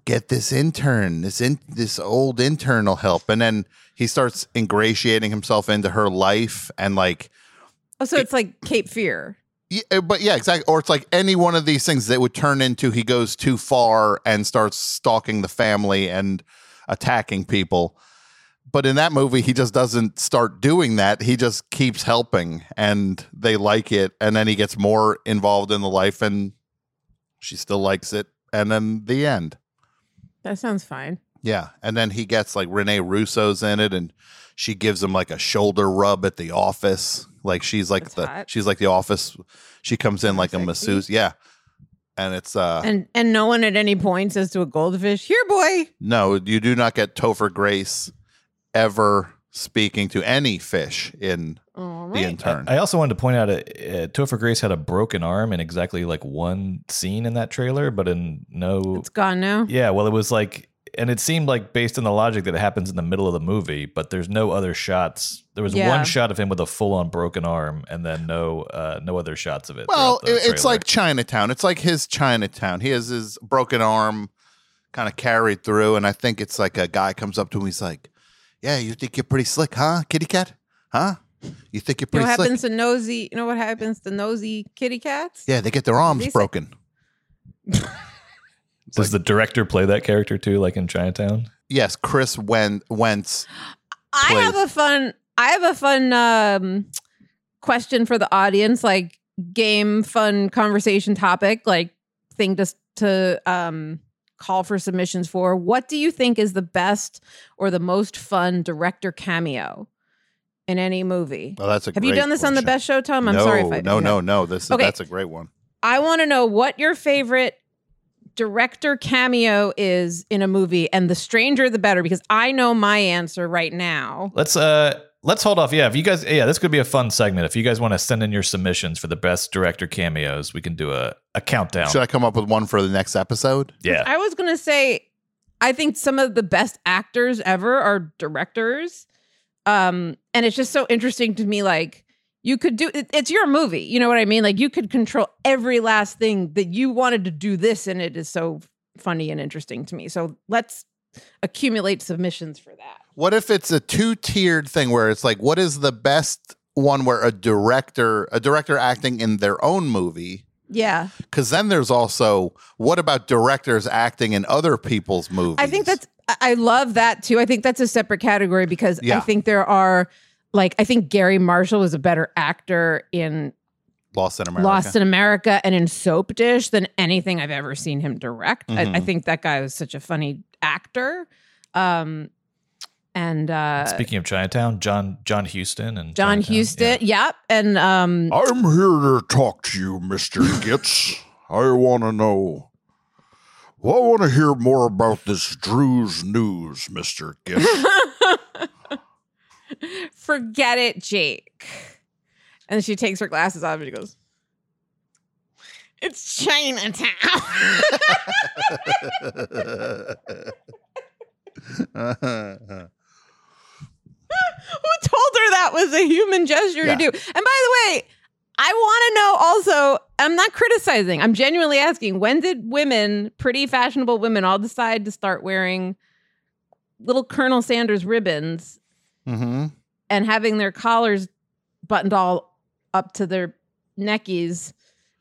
get this intern, this in this old intern will help. And then he starts ingratiating himself into her life and like Oh, so it's like Cape Fear. yeah, but yeah, exactly. Or it's like any one of these things that would turn into he goes too far and starts stalking the family and attacking people. But in that movie, he just doesn't start doing that. He just keeps helping and they like it. And then he gets more involved in the life and she still likes it. And then the end. That sounds fine. Yeah. And then he gets like Renee Russo's in it and she gives him like a shoulder rub at the office. Like she's like the hot. she's like the office. She comes in like a masseuse. Yeah. And it's uh And and no one at any point says to a goldfish, "Here, boy." no, you do not get Topher Grace ever speaking to any fish in All the intern. I also wanted to point out uh, uh, Topher Grace had a broken arm in exactly like one scene in that trailer, but in no. It's gone now. Yeah, well, it was like, and it seemed like based on the logic that it happens in the middle of the movie, but there's no other shots. There was Yeah. one shot of him with a full on broken arm, and then no, uh, no other shots of it. well, it- it's like Chinatown. It's like his Chinatown. He has his broken arm kind of carried through, and I think it's like a guy comes up to him. He's like, "Yeah, you think you're pretty slick, huh, kitty cat? Huh? You think you're You know pretty what slick? happens to nosy? You know what happens to nosy kitty cats? Yeah, they get their arms They say- broken. Does the director play that character too, like in Chinatown? Yes, Chris Wen- Wentz. I plays- have a fun. I have a fun um, question for the audience, like game, fun conversation topic, like thing to to um, call for submissions for. What do you think is the best or the most fun director cameo in any movie? Oh, that's a Have you done this on the best show, Tom? I'm no, sorry if I no, no, no. This is Okay. that's a great one. I want to know what your favorite director cameo is in a movie, and the stranger the better, because I know my answer right now. Let's uh let's hold off. Yeah, if you guys yeah, this could be a fun segment. If you guys want to send in your submissions for the best director cameos, we can do a, a countdown. Should I come up with one for the next episode? yeah. I was gonna say, I think some of the best actors ever are directors, um, and it's just so interesting to me. Like you could do, it, it's your movie. You know what I mean? Like you could control every last thing that you wanted to do. This and it is so funny and interesting to me. So let's accumulate submissions for that. What if it's a two-tiered thing where it's like, what is the best one where a director, a director acting in their own movie? Yeah, Because then there's also what about directors acting in other people's movies? I think that's. I- love that too. I think that's a separate category because I think there are. Like I think Garry Marshall is a better actor in Lost in America. Lost in America and in Soap Dish than anything I've ever seen him direct. I, I Mhm. think that guy was such a funny actor. Um, and uh, Speaking of Chinatown, John John Huston and John Chinatown, yeah, yep. And um, I'm here to talk to you, Mr. Gittes. I want to know Well, I want to hear more about this Drew's news, Mister Gift. Forget it, Jake. And she takes her glasses off and she goes, It's Chinatown. Who told her that was a human gesture Yeah. to do? And by the way, I want to know also, I'm not criticizing. I'm genuinely asking, when did women, pretty fashionable women, all decide to start wearing little Colonel Sanders ribbons mm-hmm. and having their collars buttoned all up to their neckies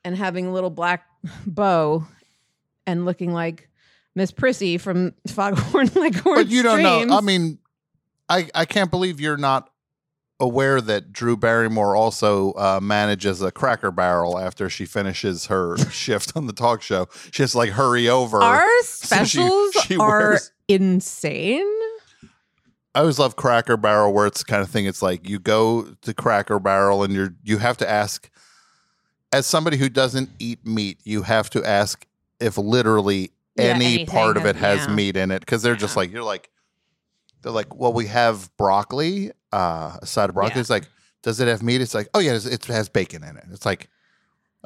and having a little black bow and looking like Miss Prissy from Foghorn Leghorn But you don't Streams. know. I mean, I I can't believe you're not aware that Drew Barrymore also uh, manages a Cracker Barrel after she finishes her shift on the talk show. She has to like hurry over. Our So she- specials she are wears- insane. I always love Cracker Barrel, where it's the kind of thing. It's like you go to Cracker Barrel and you're you have to ask, as somebody who doesn't eat meat, you have to ask if literally Yeah, any part of it has yeah. meat in it because they're just like you're like they're like well we have broccoli uh a side of broccoli Yeah. it's like does it have meat it's like oh yeah it has bacon in it it's like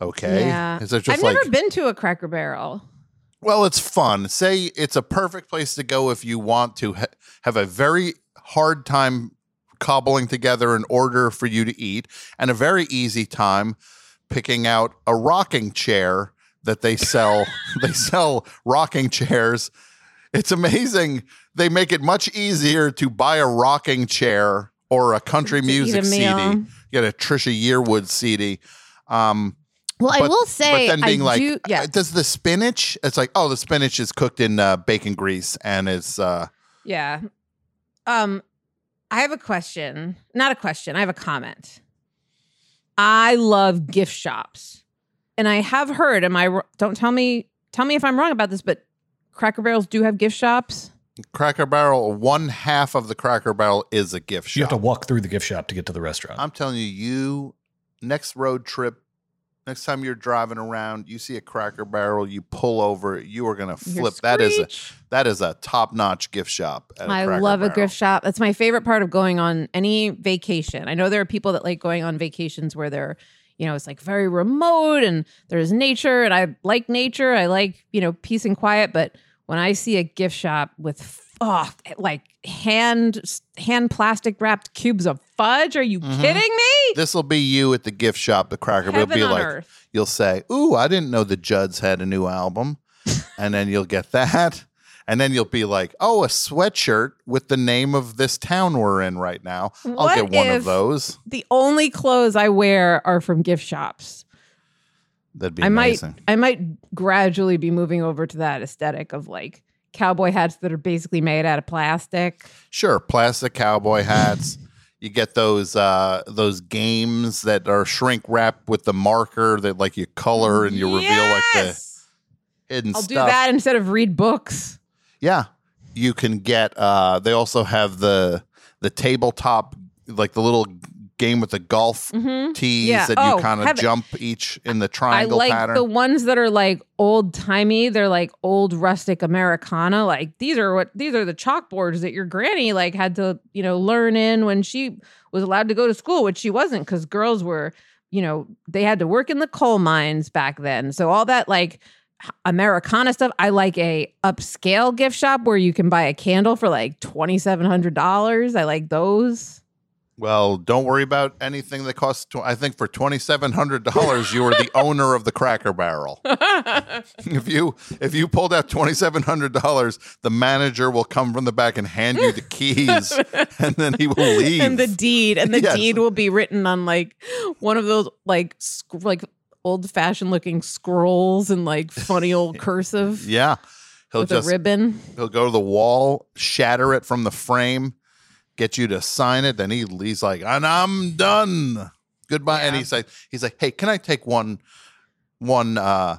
okay Yeah. is it just I've like never been to a Cracker Barrel. well, it's fun. Say it's a perfect place to go if you want to ha- have a very hard time cobbling together an order for you to eat and a very easy time picking out a rocking chair that they sell. they sell rocking chairs. It's amazing. They make it much easier to buy a rocking chair or a country eat a music CD. Get a Trisha Yearwood CD. Um, Well, I will say, but then being I like, do- yeah. uh, does the spinach? It's like, oh, the spinach is cooked in uh, bacon grease and it's uh, Yeah. Um, I have a question. Not a question. I have a comment. I love gift shops, and I have heard. Am I? Don't tell me. Tell me if I'm wrong about this, but Cracker Barrels do have gift shops. Cracker Barrel. One half of the Cracker Barrel is a gift shop. You have to walk through the gift shop to get to the restaurant. I'm telling you, you next road trip, next time you're driving around, you see a Cracker Barrel, you pull over, you are gonna flip. That is a that is a top notch gift shop. at a I Cracker love a gift shop. That's my favorite part of going on any vacation. I know there are people that like going on vacations where they're, you know, it's like very remote and there's nature and I like nature. I like, you know, peace and quiet, but when I see a gift shop with oh, like hand hand plastic wrapped cubes of fudge, are you Mhm. kidding me? This will be you at the gift shop, the Cracker It'll be like earth. you'll say, "Ooh, I didn't know the Judds had a new album," and then you'll get that, and then you'll be like, "Oh, a sweatshirt with the name of this town we're in right now. I'll What get one of those." The only clothes I wear are from gift shops. That'd be I amazing. might I might gradually be moving over to that aesthetic of like cowboy hats that are basically made out of plastic. Sure, plastic cowboy hats. You get those uh those games that are shrink wrapped with the marker that like you color and you reveal like the hidden stuff. I'll stuff. do that instead of read books. Yeah. You can get uh they also have the the tabletop like the little game with the golf Mhm. tees Yeah. that Oh, you kind of jump each in the triangle I like pattern. the ones that are like old timey. They're like old rustic Americana. Like these are what these are the chalkboards that your granny like had to you know learn in when she was allowed to go to school, which she wasn't because girls were you know they had to work in the coal mines back then. So all that like Americana stuff. I like a upscale gift shop where you can buy a candle for like twenty seven hundred dollars. I like those. Well, don't worry about anything that costs tw- I think for $2700 you are the owner of the Cracker Barrel. if you if you pulled out $2700, the manager will come from the back and hand you the keys and then he will leave. and the deed and the Yes. deed will be written on like one of those like sc- like old fashioned looking scrolls and like funny old cursive Yeah. He'll with just a ribbon. He'll go to the wall, shatter it from the frame, get you to sign it. Then he he's like, and I'm done. Goodbye. And he's like, he's like, hey, can I take one one uh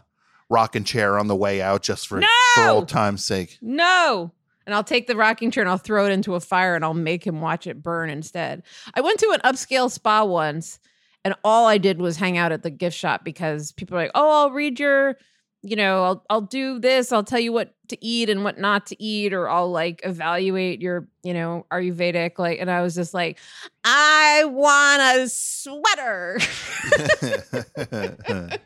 rocking chair on the way out just for for old time's sake? No. And I'll take the rocking chair and I'll throw it into a fire and I'll make him watch it burn instead. I went to an upscale spa once and all I did was hang out at the gift shop because people are like, "Oh, I'll read your you know, I'll I'll do this. I'll tell you what to eat and what not to eat, or I'll like evaluate your, you know, Ayurvedic? Like, and I was just like, I want a sweater.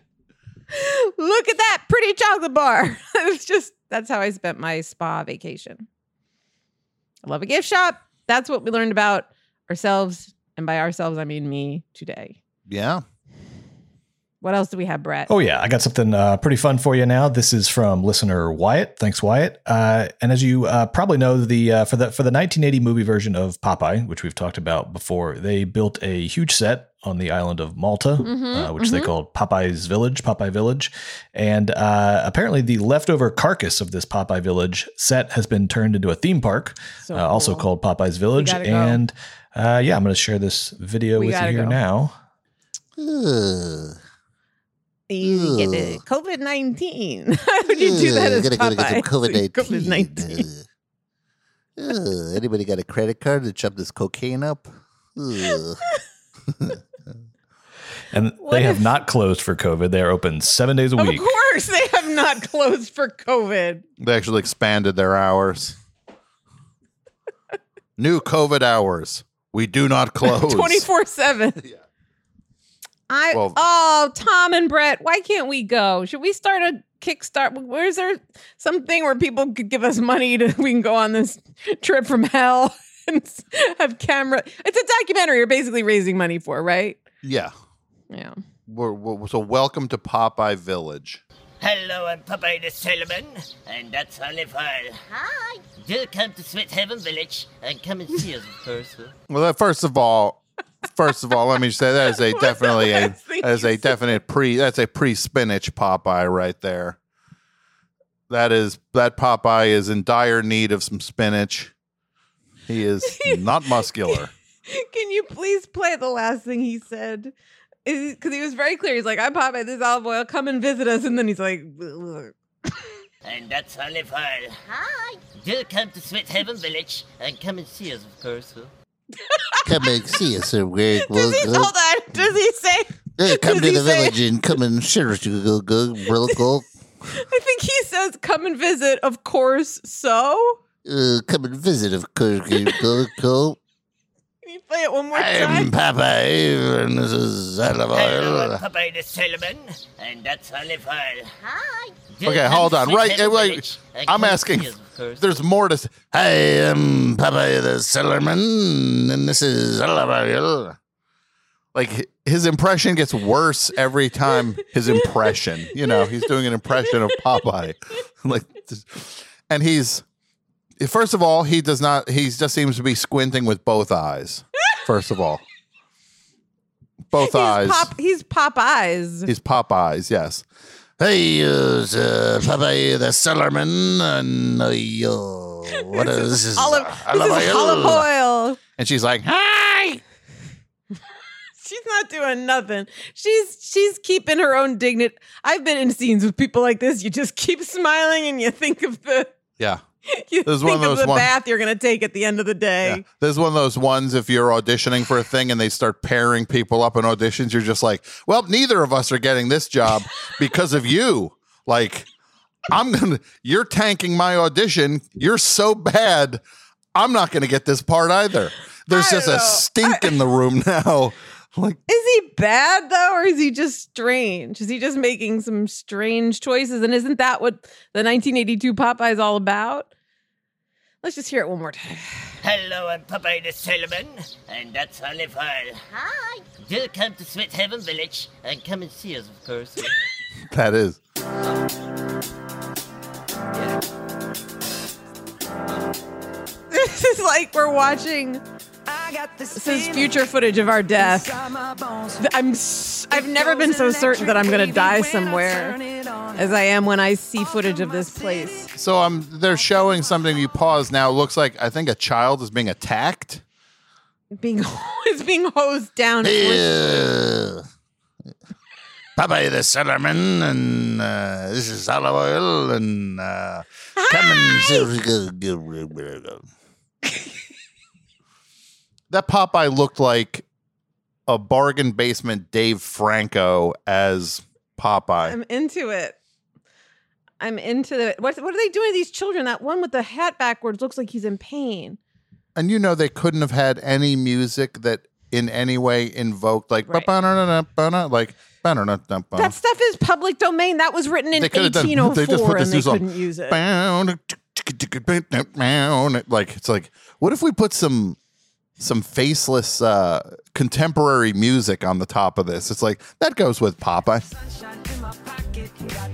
Look at that pretty chocolate bar. it was just that's how I spent my spa vacation. I love a gift shop. That's what we learned about ourselves, and by ourselves I mean me today. yeah. What else do we have, Brett? Oh yeah, I got something uh, pretty fun for you now. This is from listener Wyatt. Thanks, Wyatt. Uh, and as you uh, probably know, the uh, for the for the 1980 movie version of Popeye, which we've talked about before, they built a huge set on the island of Malta, uh, which they mhm. called Popeye's Village, Popeye Village. And uh, apparently, the leftover carcass of this Popeye Village set has been turned into a theme park, So uh, also called Popeye's Village. And uh, yeah, I'm going to share this video We with you here go. now. You get the COVID nineteen. How would you do that as gotta go to get some Popeye? COVID nineteen. Anybody got a credit card to chop this cocaine up? Ugh. And they have not closed for COVID. They are open seven days a Of week. Of course, they have not closed for COVID. They actually expanded their hours. New COVID hours. We do not close. Twenty four seven. I Well- oh Tom and Brett, why can't we go? Should we start a Kickstart? Where's there something where people could give us money to we can go on this trip from hell and have camera? It's a documentary. You're basically raising money for, right? Yeah. Yeah. We're, we're- so welcome to Popeye Village. Hello, I'm Popeye the Sailorman, and that's Olive Oyl. Hi. Do come to Sweet Heaven Village and come and see us, of course. Well, uh, first of all, first of all, let me say that is a definitely a that is a definite pre that's a pre spinach Popeye right there. That is that Popeye is in dire need of some spinach. He is not muscular. Can you please play the last thing he said? Because he was very clear. He's like, "I'm Popeye. This Olive Oyl. Come and visit us." And then he's like, And that's Olive Oyl. Hi. Do come to Sweethaven Village and come and see us, of course. Come and see us, sir. We're, we'll Does he, go- hold on. Does he say? Yeah, come to the say- village and come and share us. You go, go, real go. I think he says, "Come and visit." Of course. So Uh, come and visit, of course. Go, go, go. You play it one more I'm time? Popeye, and this is Olive Hello, Oil. I'm Popeye the Sailorman, and that's Olive Oyl. Hi. Okay, hold on. Right, wait. I'm asking. There's more to. s- Hi, I'm um, Popeye the Sailorman, and this is Olive Oyl. Like his impression gets worse every time. His impression, you know, he's doing an impression of Popeye, like, and he's first of all, he does not. He just seems to be squinting with both eyes. First of all, both eyes. Pop. He's Popeyes. He's Popeyes. Yes. Hey, uh, uh, Popeye the Sailorman, and uh, yo, what is this? Is Olive. Olive This is Oil. olive oil. And she's like, "Hi." She's not doing nothing. She's she's keeping her own dignity. I've been in scenes with people like this. You just keep smiling and you think of the Yeah. you This is think one of of those the ones- bath you're gonna take at the end of the day. This is one of those ones if you're auditioning for a thing and they start pairing people up in auditions, you're just like, well, neither of us are getting this job because of you. Like, I'm gonna, you're tanking my audition. You're so bad. I'm not gonna get this part either. There's just a stink in the room now. Like, Is he bad though, or is he just strange? Is he just making some strange choices? And isn't that what the 1982 Popeye is all about? Let's just hear it one more time. Hello, I'm Popeye the Sailorman, and that's Olive Oyl. Hi. Do come to Sweethaven Village and come and see us, of course. that is. This is like we're watching. This is future footage of our death. I'm. s- I've never been so certain that I'm going to die somewhere as I am when I see footage of this place. So um, they're showing something. You pause now. It looks like I think a child is being attacked. Being it's being hosed down. Hey, Popeye the Sailorman, and uh, this is Olive Oyl, and uh, come and see. Go, go, go, go, go. That Popeye looked like a bargain basement Dave Franco as Popeye. I'm into it. I'm into it. what what are they doing to these children? That one with the hat backwards looks like he's in pain. And you know they couldn't have had any music that in any way invoked like Right. like. That stuff is public domain. That was written in They could've done- 1804 they just put oh and they couldn't use it. like it's like what if we put some some faceless uh contemporary music on the top of this. It's like that goes with We're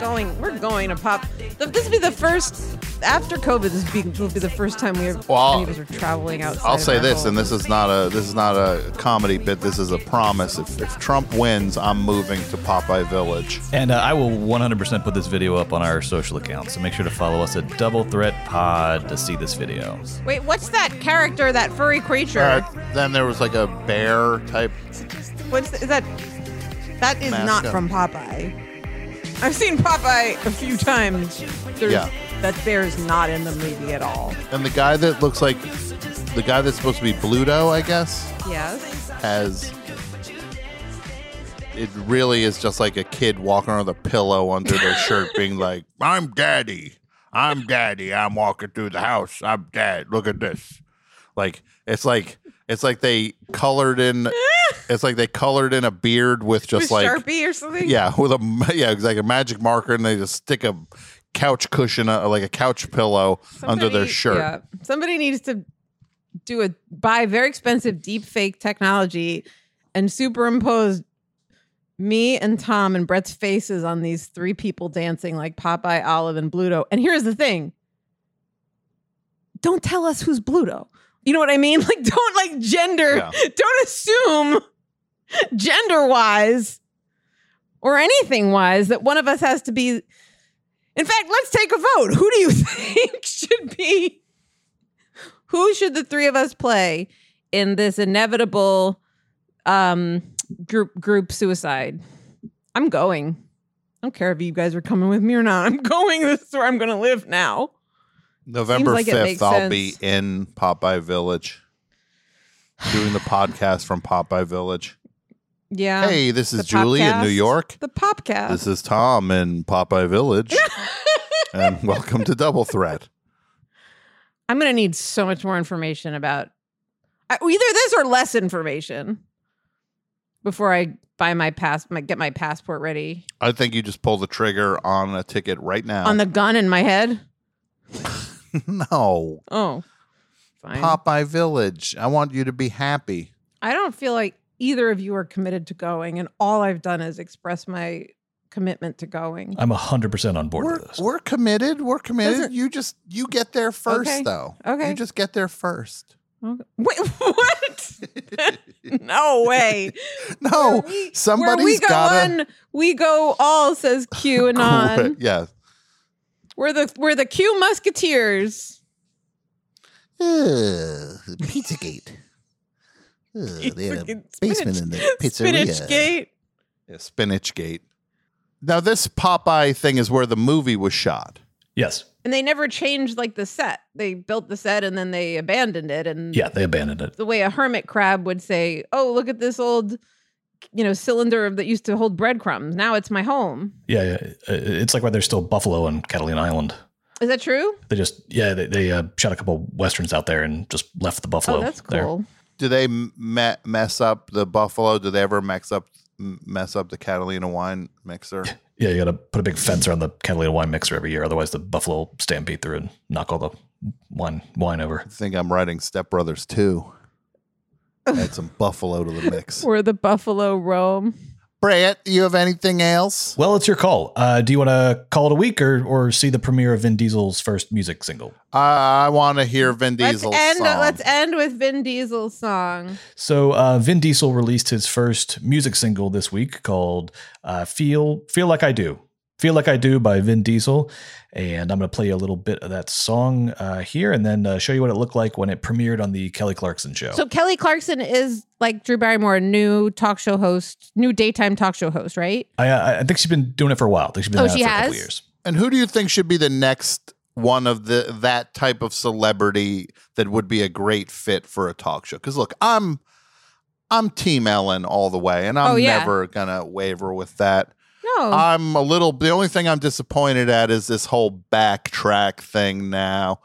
going. We're going to pop. This will be the first after COVID. This will be, will be the first time we have, Well, any of us are traveling outside. i'll say this home. and this is not a this is not a comedy bit this is a promise if, if trump wins i'm moving to popeye village And uh, I will 100% put this video up on our social accounts. So make sure to follow us at Double Threat Pod to see this video. Wait, what's that character? That furry creature? Uh, then there was like a bear type what's the, is that? That is not from Popeye. I've seen Popeye a few times. There's, Yeah. That bear's not in the movie at all. and the guy that looks like the guy that's supposed to be bluto i guess Yes. has it really is just like a kid walking around with a pillow under their shirt being like i'm daddy i'm daddy i'm walking through the house i'm dad look at this like it's like it's like they colored in it's like they colored in a beard with just With like Sharpie or something? yeah with a yeah it's like a magic marker and they just stick a couch cushion uh, like a couch pillow under their shirt Yeah. Somebody needs to do a buy very expensive deep fake technology and superimpose me and Tom and Brett's faces on these three people dancing like Popeye, Olive, and Bluto. And here's the thing. Don't tell us who's Bluto. You know what I mean? Like, don't like gender, Yeah. don't assume gender wise or anything wise that one of us has to be. In fact, let's take a vote. Who do you think should be? Who should the three of us play in this inevitable um, group group suicide? I'm going. I don't care if you guys are coming with me or not. I'm going. This is where I'm going to live now. November like 5th, makes I'll sense. be in Popeye Village doing the podcast from Popeye Village. Yeah. Hey, this is Julie in New York. The podcast. This is Tom in Popeye Village. and welcome to Double Threat. I'm going to need so much more information about either this or less information before I buy my pass, my, get my passport ready I think you just pull the trigger on a ticket right now. on the gun in my head. no. Oh, fine. Popeye Village. I want you to be happy. I don't feel like either of you are committed to going, and all I've done is express my commitment to going. I'm 100% on board We're, with this. we're committed. We're committed. Doesn't- you just you get there first Okay. though. Okay. You just get there first. Okay. Wait, what? no way. No, Where we somebody's go gotta on, we go all says QAnon. yeah. We're the we're the Q Musketeers. Ugh, Pizzagate. Ugh, they had a Freaking basement in the pizzeria. Spinach Gate. Yeah, Spinach Gate. Now this Popeye thing is where the movie was shot. Yes. And they never changed like the set. They built the set and then they abandoned it. And Yeah, they abandoned it. the way a hermit crab would say, "Oh, look at this old, you know, cylinder that used to hold breadcrumbs. Now it's my home." Yeah, yeah. It's like why there's still buffalo on Catalina Island. Is that true? They just, yeah, they, they uh, shot a couple westerns out there and just left the buffalo oh, that's there. cool. Do they me- mess up the Buffalo? Do they ever mess up mess up the Catalina wine mixer? Yeah, you got to put a big fence around the Catalina wine mixer every year. Otherwise, the buffalo will stampede through and knock all the wine wine over. I think I'm writing Step Brothers 2. Add some buffalo to the mix. Where the buffalo roam. Brett, you have anything else? Well, it's your call. Uh, do you want to call it a week or, or see the premiere of Vin Diesel's first music single? I, I want to hear Vin Let's Diesel's end. song. Let's end with Vin Diesel's song. So uh, Vin Diesel released his first music single this week called uh, "Feel Feel Like I Do." "Feel Like I Do" by Vin Diesel, and I'm going to play you a little bit of that song uh, here, and then uh, show you what it looked like when it premiered on the Kelly Clarkson show. So Kelly Clarkson is like Drew Barrymore, a new talk show host, new daytime talk show host, right? I, I I think she's been doing it for a while. I think she's been Oh, doing she it for a couple has? years. And who do you think should be the next one of the that type of celebrity that would be a great fit for a talk show? Because look, I'm I'm Team Ellen all the way, and I'm Oh, yeah. never gonna waver with that. Oh. I'm a little. The only thing I'm disappointed at is this whole backtrack thing. Now,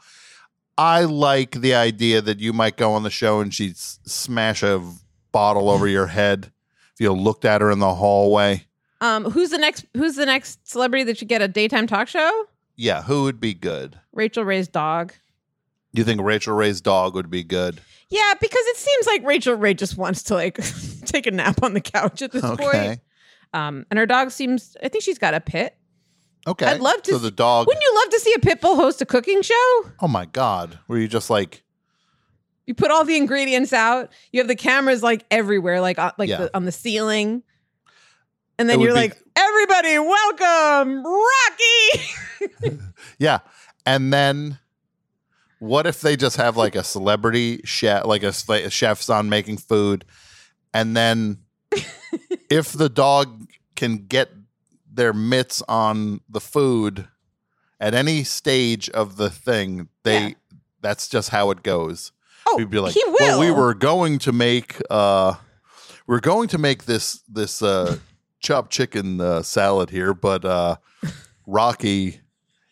I like the idea that you might go on the show and she'd smash a bottle over your head if you looked at her in the hallway. Um, who's the next? Who's the next celebrity that should get a daytime talk show? Yeah, who would be good? Rachael Ray's dog. You think Rachael Ray's dog would be good? Yeah, because it seems like Rachael Ray just wants to like take a nap on the couch at this Okay. point. Um, and her dog seems. I think she's got a pit. Okay. I'd love to So the dog. Wouldn't you love to see a pit bull host a cooking show? Oh my god! Were you just like You put all the ingredients out. You have the cameras like everywhere, like on, like Yeah. the, on the ceiling. And then you're be- like, everybody, welcome, Rocky. Yeah. And then what if they just have like a celebrity chef, like a, like a chef's on making food? And then if the dog can get their mitts on the food at any stage of the thing, they that's just how it goes. Oh, We'd be like, he well, we were going to make uh we're going to make this this uh chopped chicken uh, salad here, but uh Rocky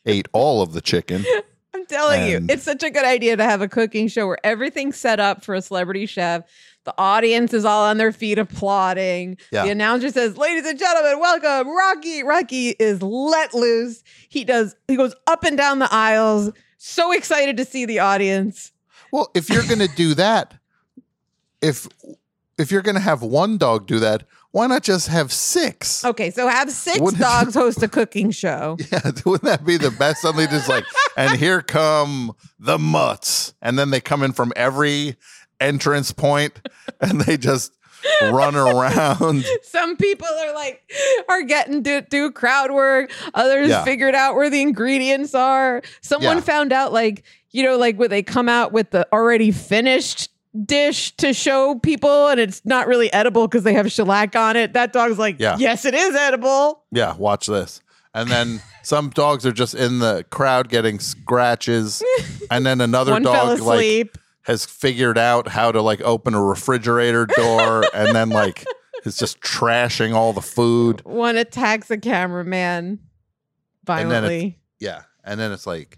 ate all of the chicken. I'm telling you, it's such a good idea to have a cooking show where everything's set up for a celebrity chef. The audience is all on their feet applauding. Yeah. The announcer says, "Ladies and gentlemen, welcome Rocky." Rocky is let loose. He does. He goes up and down the aisles. So excited to see the audience. Well, if you're going to do that, if if you're going to have one dog do that, why not just have six? Okay, so have 6 Wouldn't- dogs host a cooking show. Yeah, wouldn't that be the best? Suddenly, just like, and here come the mutts, and then they come in from every entrance point, and they just run around. Some people are like are getting to do crowd work. Others Yeah. figured out where the ingredients are. Someone Yeah. found out like you know like where they come out with the already finished dish to show people and it's not really edible because they have shellac on it. That dog's like, Yeah. yes, it is edible. Yeah, watch this. And then some dogs are just in the crowd getting scratches, and then another dog like. Has figured out how to like open a refrigerator door, and then like is just trashing all the food. One attacks a cameraman And violently. it's, yeah, and then it's like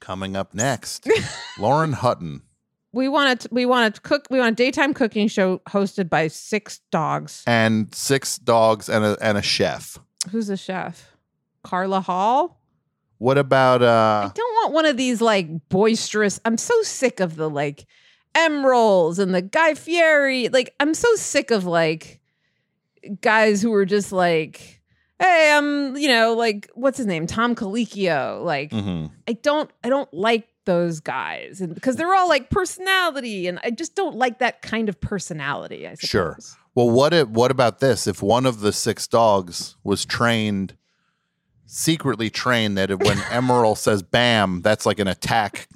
coming up next, Lauren Hutton. we want to we want to cook we want a daytime cooking show hosted by six dogs. and six dogs and a and a chef. Who's the chef? Carla Hall? What about uh I don't want one of these like boisterous. I'm so sick of the like Emerils and the Guy Fieri. Like I'm so sick of like guys who are just like, hey, I'm you know like what's his name, Tom Colicchio. Like mhm. I don't I don't like those guys and because they're all like personality and I just don't like that kind of personality. I suppose. Sure. Well, what if, what about this? If one of the six dogs was trained, secretly trained, that when Emeril says "bam," that's like an attack,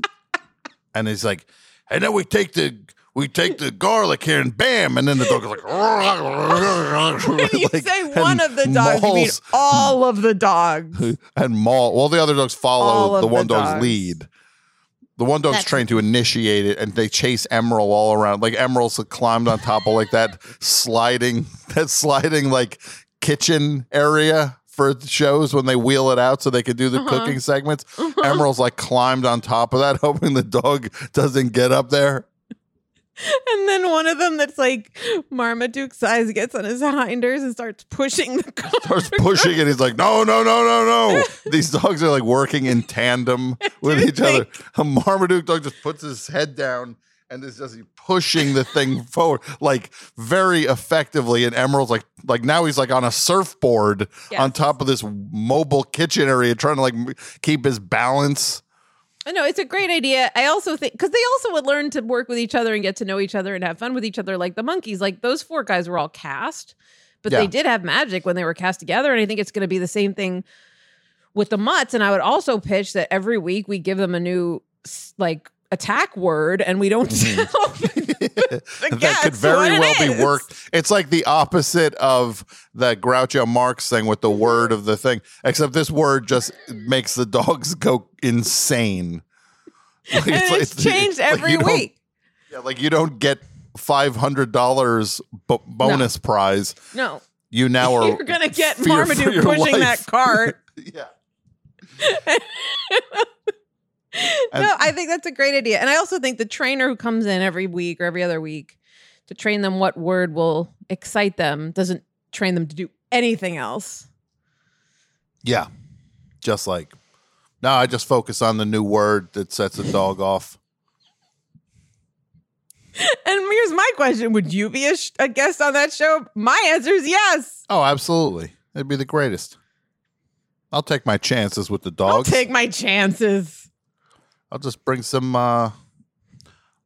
and he's like, and then we take the we take the garlic here and bam, and then the dog is like, When you like, say one of the dogs, you mean all of the dogs. and maul. Well, the other dogs follow the one the dog's dogs. lead. The one dog's That's- trained to initiate it, and they chase Emeril all around. Like Emeril's climbed on top of like that sliding, that sliding like kitchen area for shows when they wheel it out so they could do the Uh-huh. cooking segments. Emeril's like climbed on top of that, hoping the dog doesn't get up there. And then one of them that's like Marmaduke size gets on his hinders and starts pushing the car. Starts pushing it. He's like, no, no, no, no, no. These dogs are like working in tandem with each other. A Marmaduke dog just puts his head down and is just pushing the thing forward like very effectively. And Emeril's like, like now he's like on a surfboard on top of this mobile kitchen area, trying to like keep his balance. I know it's a great idea. I also think because they also would learn to work with each other and get to know each other and have fun with each other. Like the Monkees, like those four guys were all cast, but Yeah. they did have magic when they were cast together. And I think it's going to be the same thing with the mutts. And I would also pitch that every week we give them a new like attack word, and we don't mm-hmm. tell that could very what it well is. be worked. It's like the opposite of the Groucho Marx thing with the word of the thing, except this word just makes the dogs go insane. Like, And it's changed every you week. Yeah, like you don't get five hundred dollars b- bonus prize. No. you now are You're gonna get fear for Marmaduke pushing life. that cart. yeah. No, I think that's a great idea. And I also think the trainer who comes in every week or every other week to train them what word will excite them doesn't train them to do anything else. Yeah. Just like, no, I just focus on the new word that sets a dog off. And here's my question Would you be a, sh- a guest on that show? My answer is yes. Oh, absolutely. It'd be the greatest. I'll take my chances with the I'll dogs. take my chances. I'll just bring some uh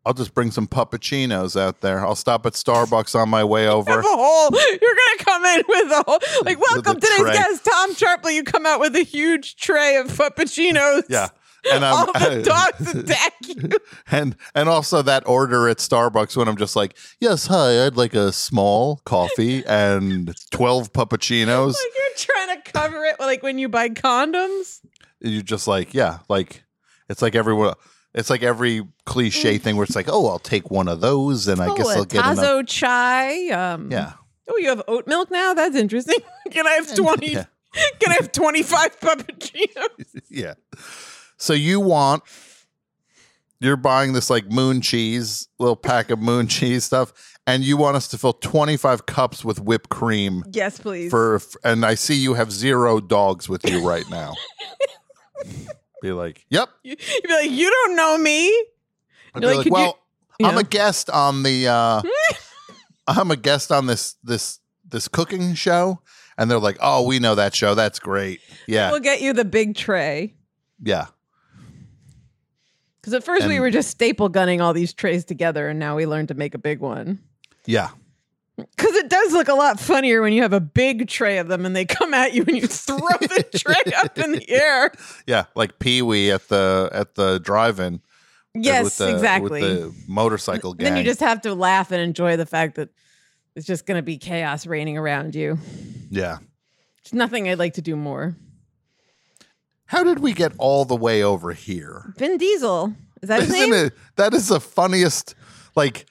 I'll just bring some puppuccinos out there. I'll stop at Starbucks on my way over. Have a whole, you're gonna come in with a whole, like, welcome today's tray. guest, Tom Scharpling. You come out with a huge tray of puppuccinos. Yeah. And I'm All the dogs attack you. and and also that order at Starbucks when I'm just like, yes, hi, I'd like a small coffee and twelve puppuccinos. Like you're trying to cover it, like when you buy condoms. You're just like, yeah, like it's like everyone. It's like every cliche thing where it's like, oh, I'll take one of those, and I guess oh, I'll a get enough. Tazo chai. Um, Yeah, Oh, you have oat milk now? That's interesting. Can I have twenty? yeah. Can I have twenty five puppuccinos? yeah. So you want you're buying this like moon cheese, little pack of moon cheese stuff, and you want us to fill 25 cups with whipped cream Yes, please. for and I see you have zero dogs with you right now. Be like, yep. You, would be like, you don't know me. I'd be like, like well, you, I'm know? a guest on the uh I'm a guest on this this this cooking show. And they're like, oh, we know that show. That's great. Yeah. We'll get you the big tray. Yeah. Because at first we were just staple gunning all these trays together, and now we learned to make a big one. Yeah. Because it does look a lot funnier when you have a big tray of them and they come at you and you throw the tray up in the air. Yeah. Like Pee Wee at the at the drive-in. Yes, the, exactly. With the motorcycle gang. Then you just have to laugh and enjoy the fact that it's just going to be chaos raining around you. yeah. It's nothing I'd like to do more. How did we get all the way over here? Vin Diesel. Is that his name? it? That is the funniest. Like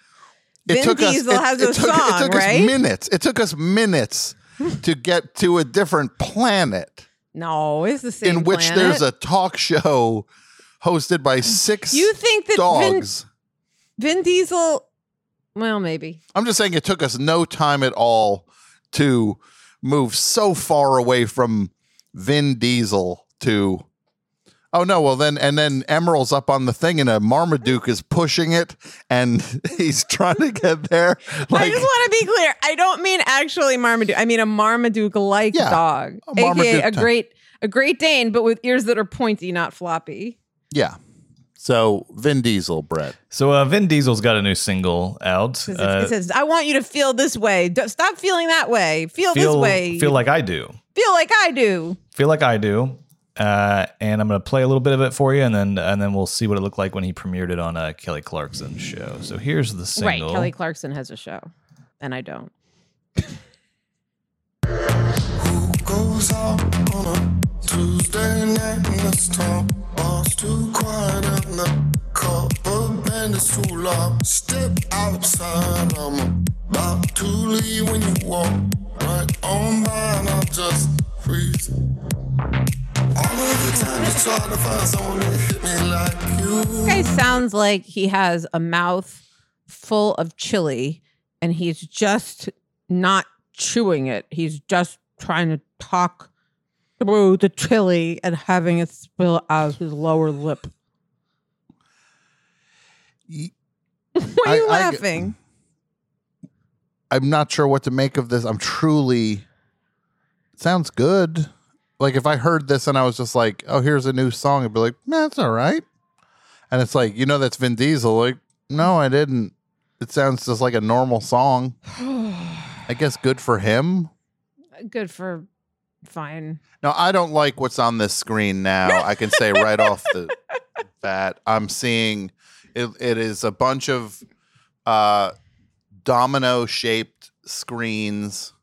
Vin took Diesel us. It, has it a took, song, it took right? us minutes. It took us minutes to get to a different planet No, it's the same. in which planet. there's a talk show hosted by six You think that dogs. Vin, Vin Diesel? Well, maybe. I'm just saying it took us no time at all to move so far away from Vin Diesel to Oh no, well then and then Emeril's up on the thing and a Marmaduke is pushing it and he's trying to get there. I just want to be clear. I don't mean actually Marmaduke. I mean a Marmaduke-like Yeah, dog, a aka a type. great a Great Dane, but with ears that are pointy, not floppy. Yeah. So Vin Diesel, Brett. So uh, Vin Diesel's got a new single out. it, Uh, it says, "I want you to feel this way. D- Stop feeling that way. Feel, this way. feel like I do. feel like I do." Feel like I do. Uh, and I'm gonna play a little bit of it for you, and then and then we'll see what it looked like when he premiered it on a Kelly Clarkson show. So here's the single. Right. Kelly Clarkson has a show, and I don't. goes out on a Tuesday night in the storm. Bar's too quiet and the cover band is too loud. Step outside, I'm about to leave when you walk right on by and I just freeze. All of the time you try to find someone to hit me like you. This guy sounds like he has a mouth full of chili, and he's just not chewing it. He's just trying to talk through the chili and having it spill out of his lower lip. Why are you I- I- laughing? I'm not sure what to make of this. I'm truly sounds good. Like if I heard this and I was just like, "Oh, here's a new song," I'd be like, "Man, that's all right." And it's like, you know, that's Vin Diesel. Like, no, I didn't. It sounds just like a normal song. I guess good for him. Good for fine. No, I don't like what's on this screen now. I can say right off the bat, I'm seeing it, it is a bunch of uh, domino shaped screens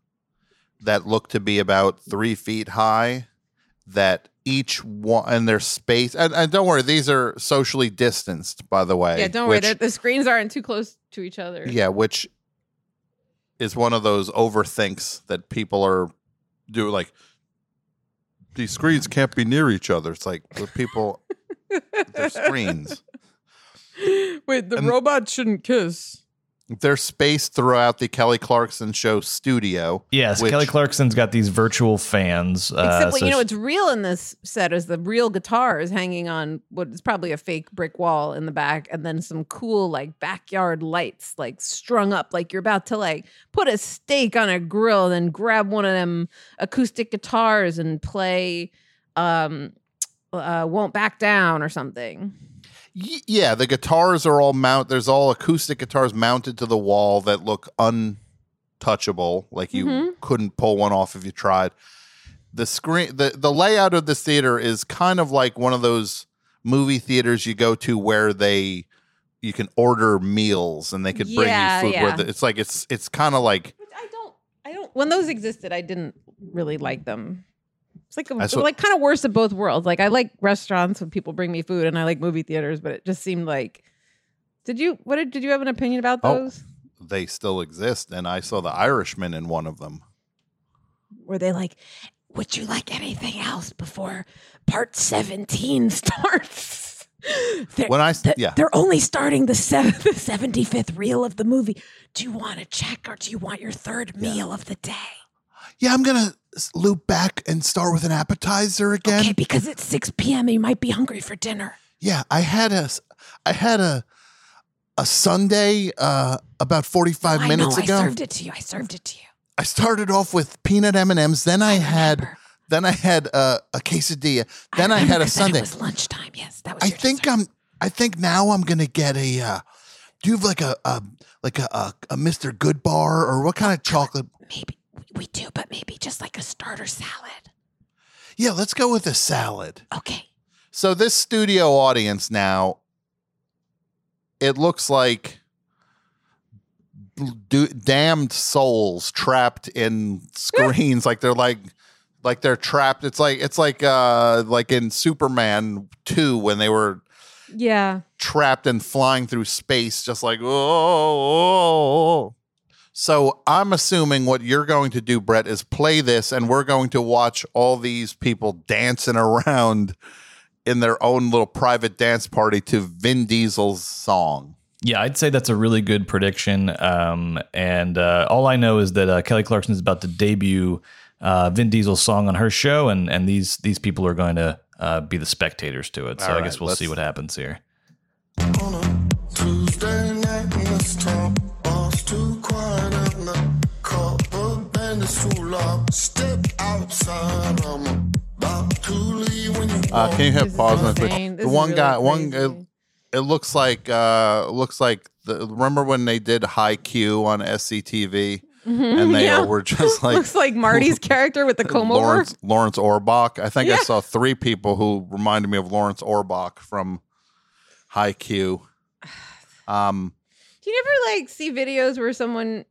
that look to be about three feet high. That each one and their space, and, and don't worry, these are socially distanced, by the way. Yeah, don't worry. which- they're- The screens aren't too close to each other. yeah, which is one of those overthinks that people are do like these screens can't be near each other. It's like the people they're screens. Wait, the And- robots shouldn't kiss. They're spaced throughout the Kelly Clarkson show studio. Yes, which- Kelly Clarkson's got these virtual fans. Uh, Except, what so you know, she- what's real in this set is the real guitars hanging on what is probably a fake brick wall in the back, and then some cool like backyard lights like strung up, like you're about to like put a steak on a grill, and then grab one of them acoustic guitars and play um uh won't back down or something. Y- yeah, the guitars are all mount. There's all acoustic guitars mounted to the wall that look untouchable, like you Mhm. couldn't pull one off if you tried. The screen, the the layout of this theater is kind of like one of those movie theaters you go to where they you can order meals and they could bring you food. Where yeah. the, it's like it's it's kind of like Which I don't I don't when those existed, I didn't really like them. It's like a, That's like kind of worst of both worlds. Like I like restaurants when people bring me food, and I like movie theaters, but it just seemed like. Did you what did, did you have an opinion about Oh. those? they still exist. And I saw the Irishman in one of them. Were they like, would you like anything else before part seventeen starts? They're, When I s- th- yeah. they're only starting the seven, the seventy fifth reel of the movie. Do you want a check, or do you want your third meal of the day? Yeah, I'm gonna s- loop back and start with an appetizer again. Okay, because it's six p.m. and you might be hungry for dinner. Yeah, I had a, I had a a sundae uh about 45 I minutes know, ago. I served it to you. I served it to you. I started off with peanut M&Ms, then I, had then I had uh, a quesadilla, then I, had a sundae. It was lunchtime. Yes, that was. I think I'm I think now I'm to get a uh do you have like a, a like a, a a Mr. Goodbar or what kind of chocolate? We do, but maybe just like a starter salad. Yeah, let's go with a salad. Okay. So this studio audience now, it looks like do, damned souls trapped in screens. like they're like, like they're trapped. It's like it's like uh like in Superman two when they were Yeah. trapped and flying through space, just like oh. oh, oh. So I'm assuming what you're going to do, Brett, is play this, and we're going to watch all these people dancing around in their own little private dance party to Vin Diesel's song. Yeah, I'd say that's a really good prediction. Um, and uh, all I know is that uh, Kelly Clarkson is about to debut uh, Vin Diesel's song on her show, and and these these people are going to uh, be the spectators to it. So All I right, guess we'll see what happens here. Too quiet and the copper band is too loud. Step outside, I'm about to leave when you Uh, can you have pause on this? The one really guy, one. It, it looks like uh, looks like the. Remember when they did High Q on SCTV, Mhm, and they yeah. were just like Looks like Marty's character with the comb over. Lawrence Lawrence Orbit. I think I saw three people who reminded me of Lawrence Orbit from High Q. Um, you never like see videos where someone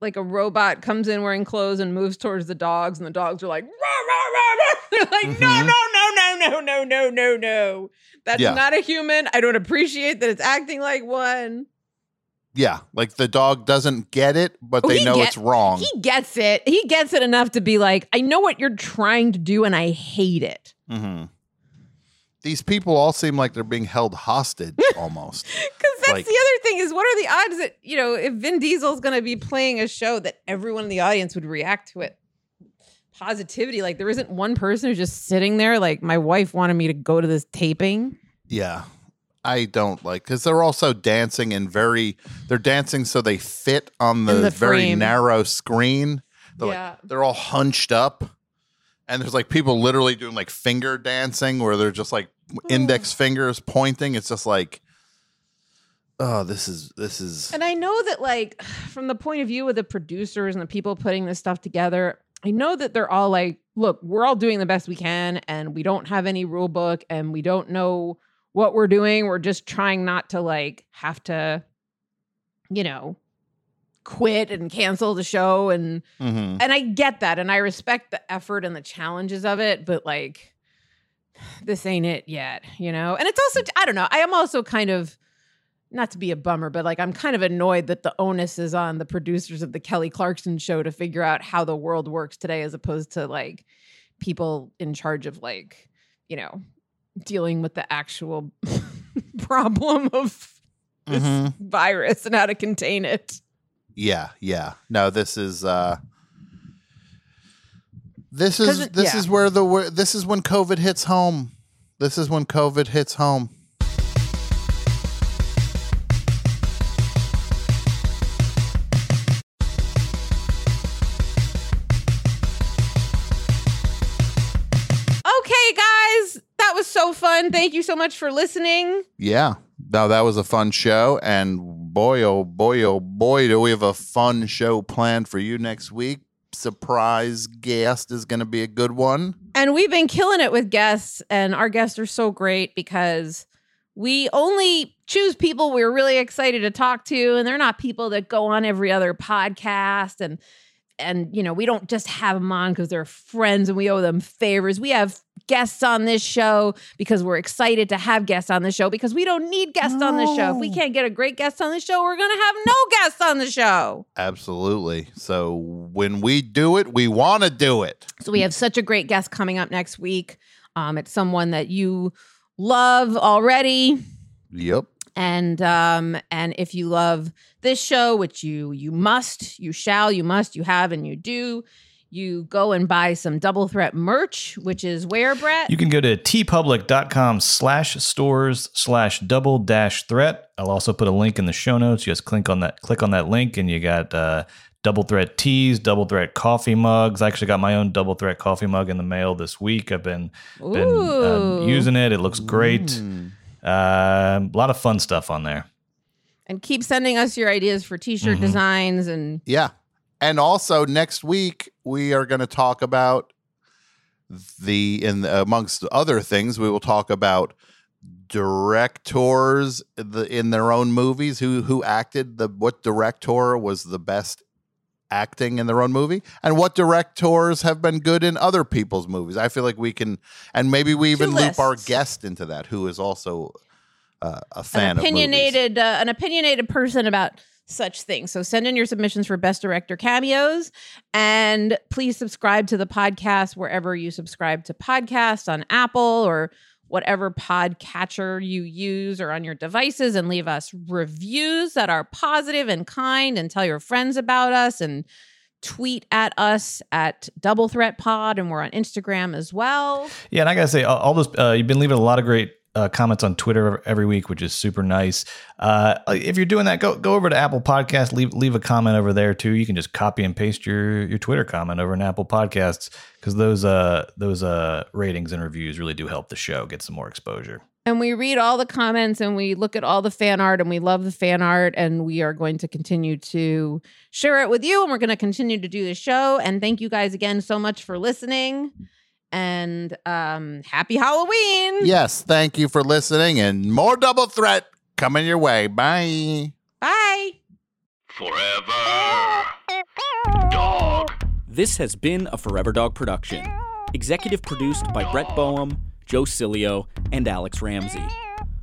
like a robot comes in wearing clothes and moves towards the dogs and the dogs are like rah, rah, rah. They're like no no no no no no no no no. That's Yeah. not a human. I don't appreciate that it's acting like one. yeah, like the dog doesn't get it, but Oh, they know get- it's wrong. He gets it. He gets it enough to be like, I know what you're trying to do and I hate it. hmm These people all seem like they're being held hostage almost. Because that's Like- the other thing is what are the odds that, you know, if Vin Diesel's going to be playing a show that everyone in the audience would react to it? Positivity. Like there isn't one person who's just sitting there like my wife wanted me to go to this taping. Yeah. I don't like because they're also dancing and very they're dancing so they fit on the, the very narrow screen. They're Yeah. like they're all hunched up. And there's like people literally doing like finger dancing where they're just like hmm. index fingers pointing. It's just like oh, this is this is And I know that, like, from the point of view of the producers and the people putting this stuff together, I know that they're all like, look, we're all doing the best we can, and we don't have any rule book, and we don't know what we're doing. We're just trying not to, like, have to, you know, quit and cancel the show. And, Mhm. and I get that. And I respect the effort and the challenges of it, but, like, this ain't it yet, you know? And it's also, I don't know, I am also kind of, not to be a bummer, but like I'm kind of annoyed that the onus is on the producers of the Kelly Clarkson show to figure out how the world works today as opposed to like people in charge of like, you know, dealing with the actual problem of this Mhm. virus and how to contain it. Yeah, yeah. No, this is uh this is it- this yeah. is where the where, this is when COVID hits home. This is when COVID hits home. Okay, guys, that was so fun. Thank you so much for listening. Yeah. No, that was a fun show and boy oh boy oh boy do we have a fun show planned for you next week. Surprise guest is going to be a good one. And we've been killing it with guests, and our guests are so great because we only choose people we're really excited to talk to, and they're not people that go on every other podcast and and you know we don't just have them on because they're friends and we owe them favors we have guests on this show because we're excited to have guests on the show because we don't need guests on the show if we can't get a great guest on the show we're gonna have no guests on the show Absolutely. So when we do it, we want to do it. So we have such a great guest coming up next week. Um, it's someone that you love already, Yep. And um, and if you love this show, which you you must, you shall, you must, you have, and you do, you go and buy some Double Threat merch, which is where Brett. You can go to teepublic.com slash stores slash double dash threat. I'll also put a link in the show notes. You just click on that, click on that link, and you got uh, double threat teas, double threat coffee mugs. I actually got my own double threat coffee mug in the mail this week. I've been been uh, using it. It looks great. Uh, a lot of fun stuff on there. and keep sending us your ideas for T-shirt Mm-hmm. designs and Yeah. And also next week we are going to talk about the in amongst other things we will talk about directors the, in their own movies who who acted the what director was the best acting in their own movie and what directors have been good in other people's movies. I feel like we can and maybe we even loop our guest into that who is also uh, a fan an of opinionated uh, an opinionated person about such things. So send in your submissions for best director cameos and please subscribe to the podcast wherever you subscribe to podcasts on Apple or whatever podcatcher you use or on your devices and leave us reviews that are positive and kind and tell your friends about us and tweet at us at double threat pod and we're on Instagram as well. Yeah, and I gotta say, all, all those uh, you've been leaving a lot of great uh, comments on Twitter every week, which is super nice. Uh, if you're doing that, go go over to Apple Podcasts, leave leave a comment over there too. You can just copy and paste your your Twitter comment over in Apple Podcasts because those uh those uh ratings and reviews really do help the show get some more exposure. And we read all the comments and we look at all the fan art and we love the fan art and we are going to continue to share it with you and we're going to continue to do the show and thank you guys again so much for listening and um happy Halloween. Yes, thank you for listening and more double threat coming your way. Bye. Bye. Forever. Dog. This has been a Forever Dog production. Executive produced by Brett Boehm, Joe Cilio, and Alex Ramsey.